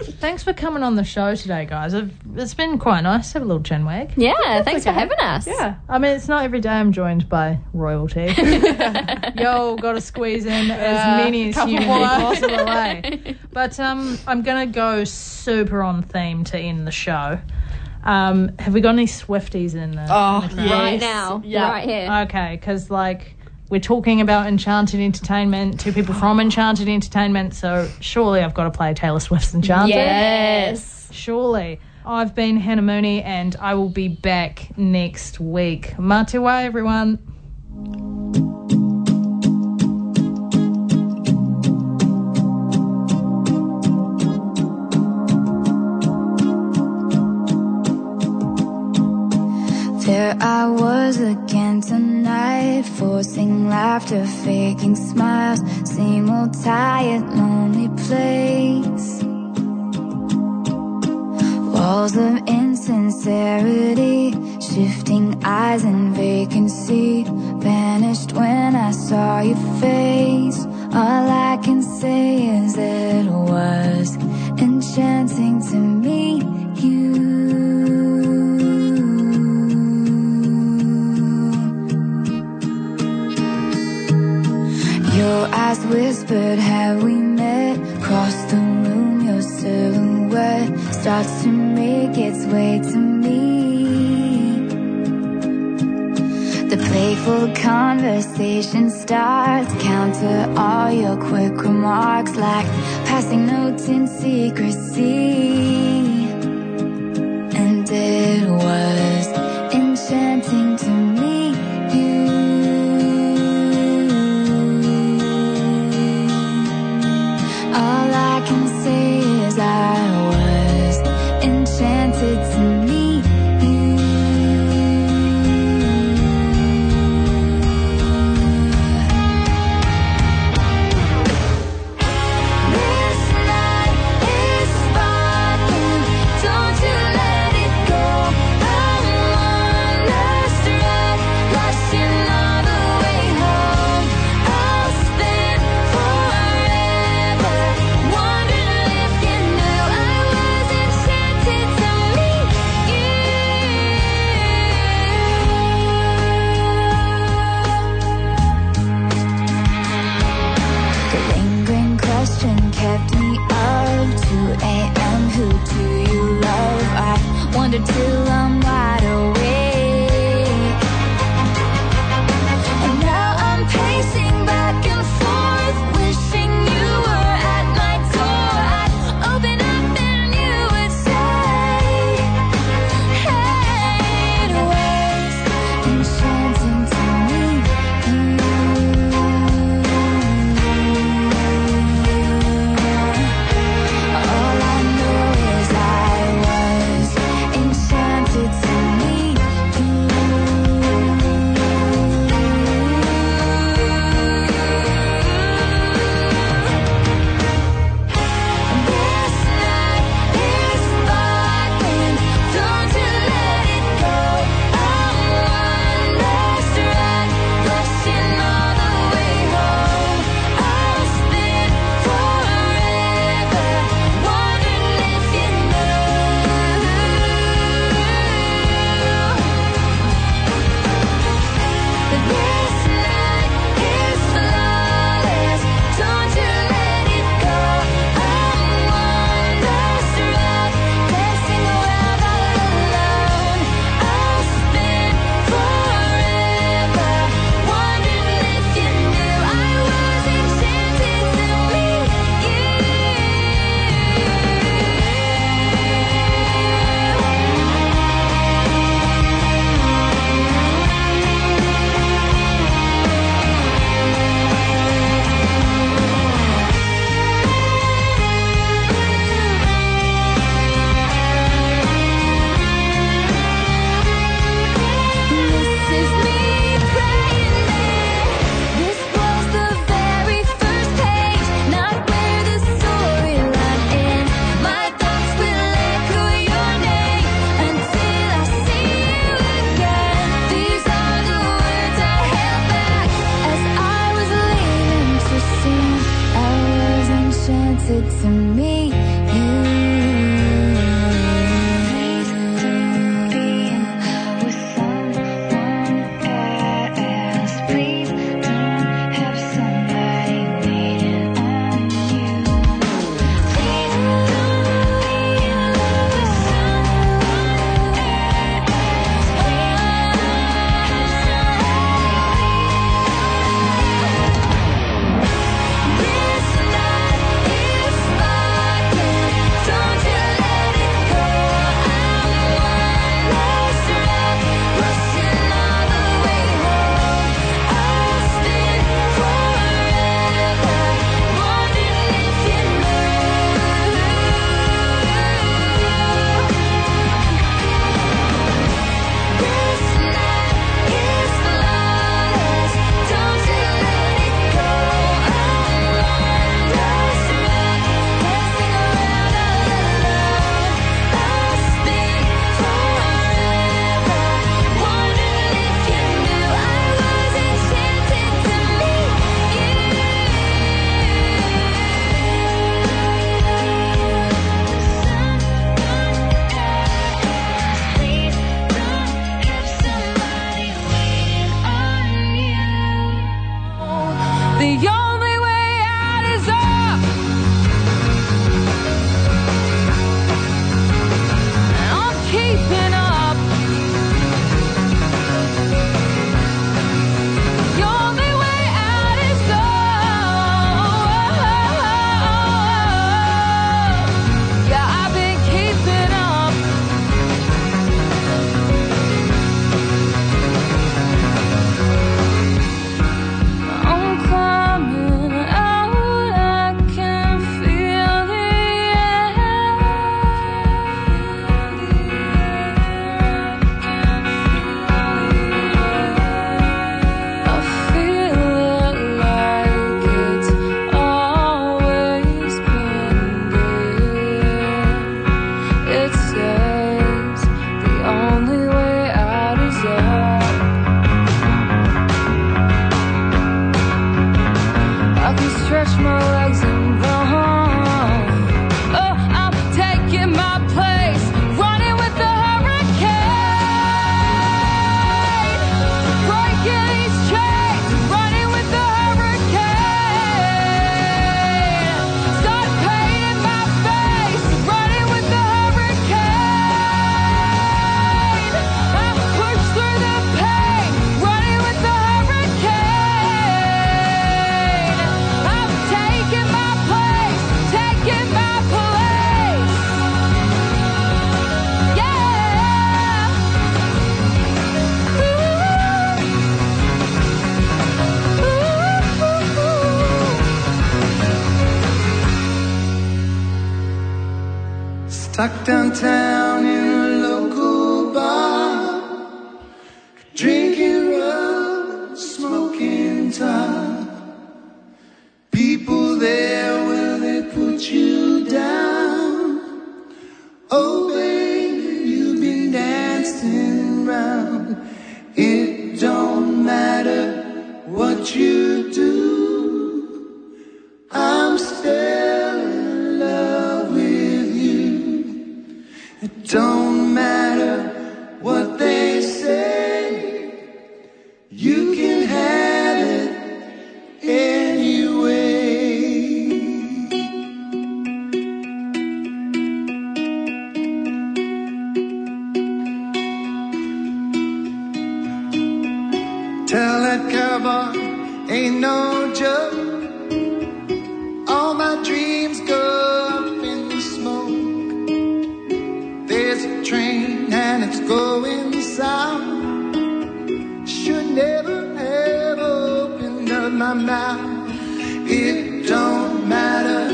Speaker 1: Thanks for coming on the show today, guys. I've, it's been quite nice. Have a little chin wag.
Speaker 2: Yeah, thanks for having us.
Speaker 3: yeah.
Speaker 1: I mean, it's not every day I'm joined by royalty. Yo, got to squeeze in as many as
Speaker 3: couple
Speaker 1: humanly
Speaker 3: more.
Speaker 1: possible, eh? But um, I'm going to go super on theme to end the show. Um, have we got any Swifties in there?
Speaker 3: Oh,
Speaker 1: in the crowd?
Speaker 2: Right now.
Speaker 3: Yeah.
Speaker 2: Right here.
Speaker 1: Okay, because like we're talking about Enchanted Entertainment, two people from Enchanted Entertainment, so surely I've got to play Taylor Swift's Enchanted.
Speaker 2: yes.
Speaker 1: Surely. I've been Hannah Mooney and I will be back next week. Mā te wā, everyone.
Speaker 5: There I was again tonight, forcing laughter, faking smiles, same old tired, lonely place. Walls of insincerity, shifting eyes and vacancy, vanished when I saw your face. All I can say is it was enchanting to meet Your eyes whispered, have we met? Across the room, your silhouette starts to make its way to me. The playful conversation starts, counter all your quick remarks like passing notes in secrecy. And it was is I It don't
Speaker 6: matter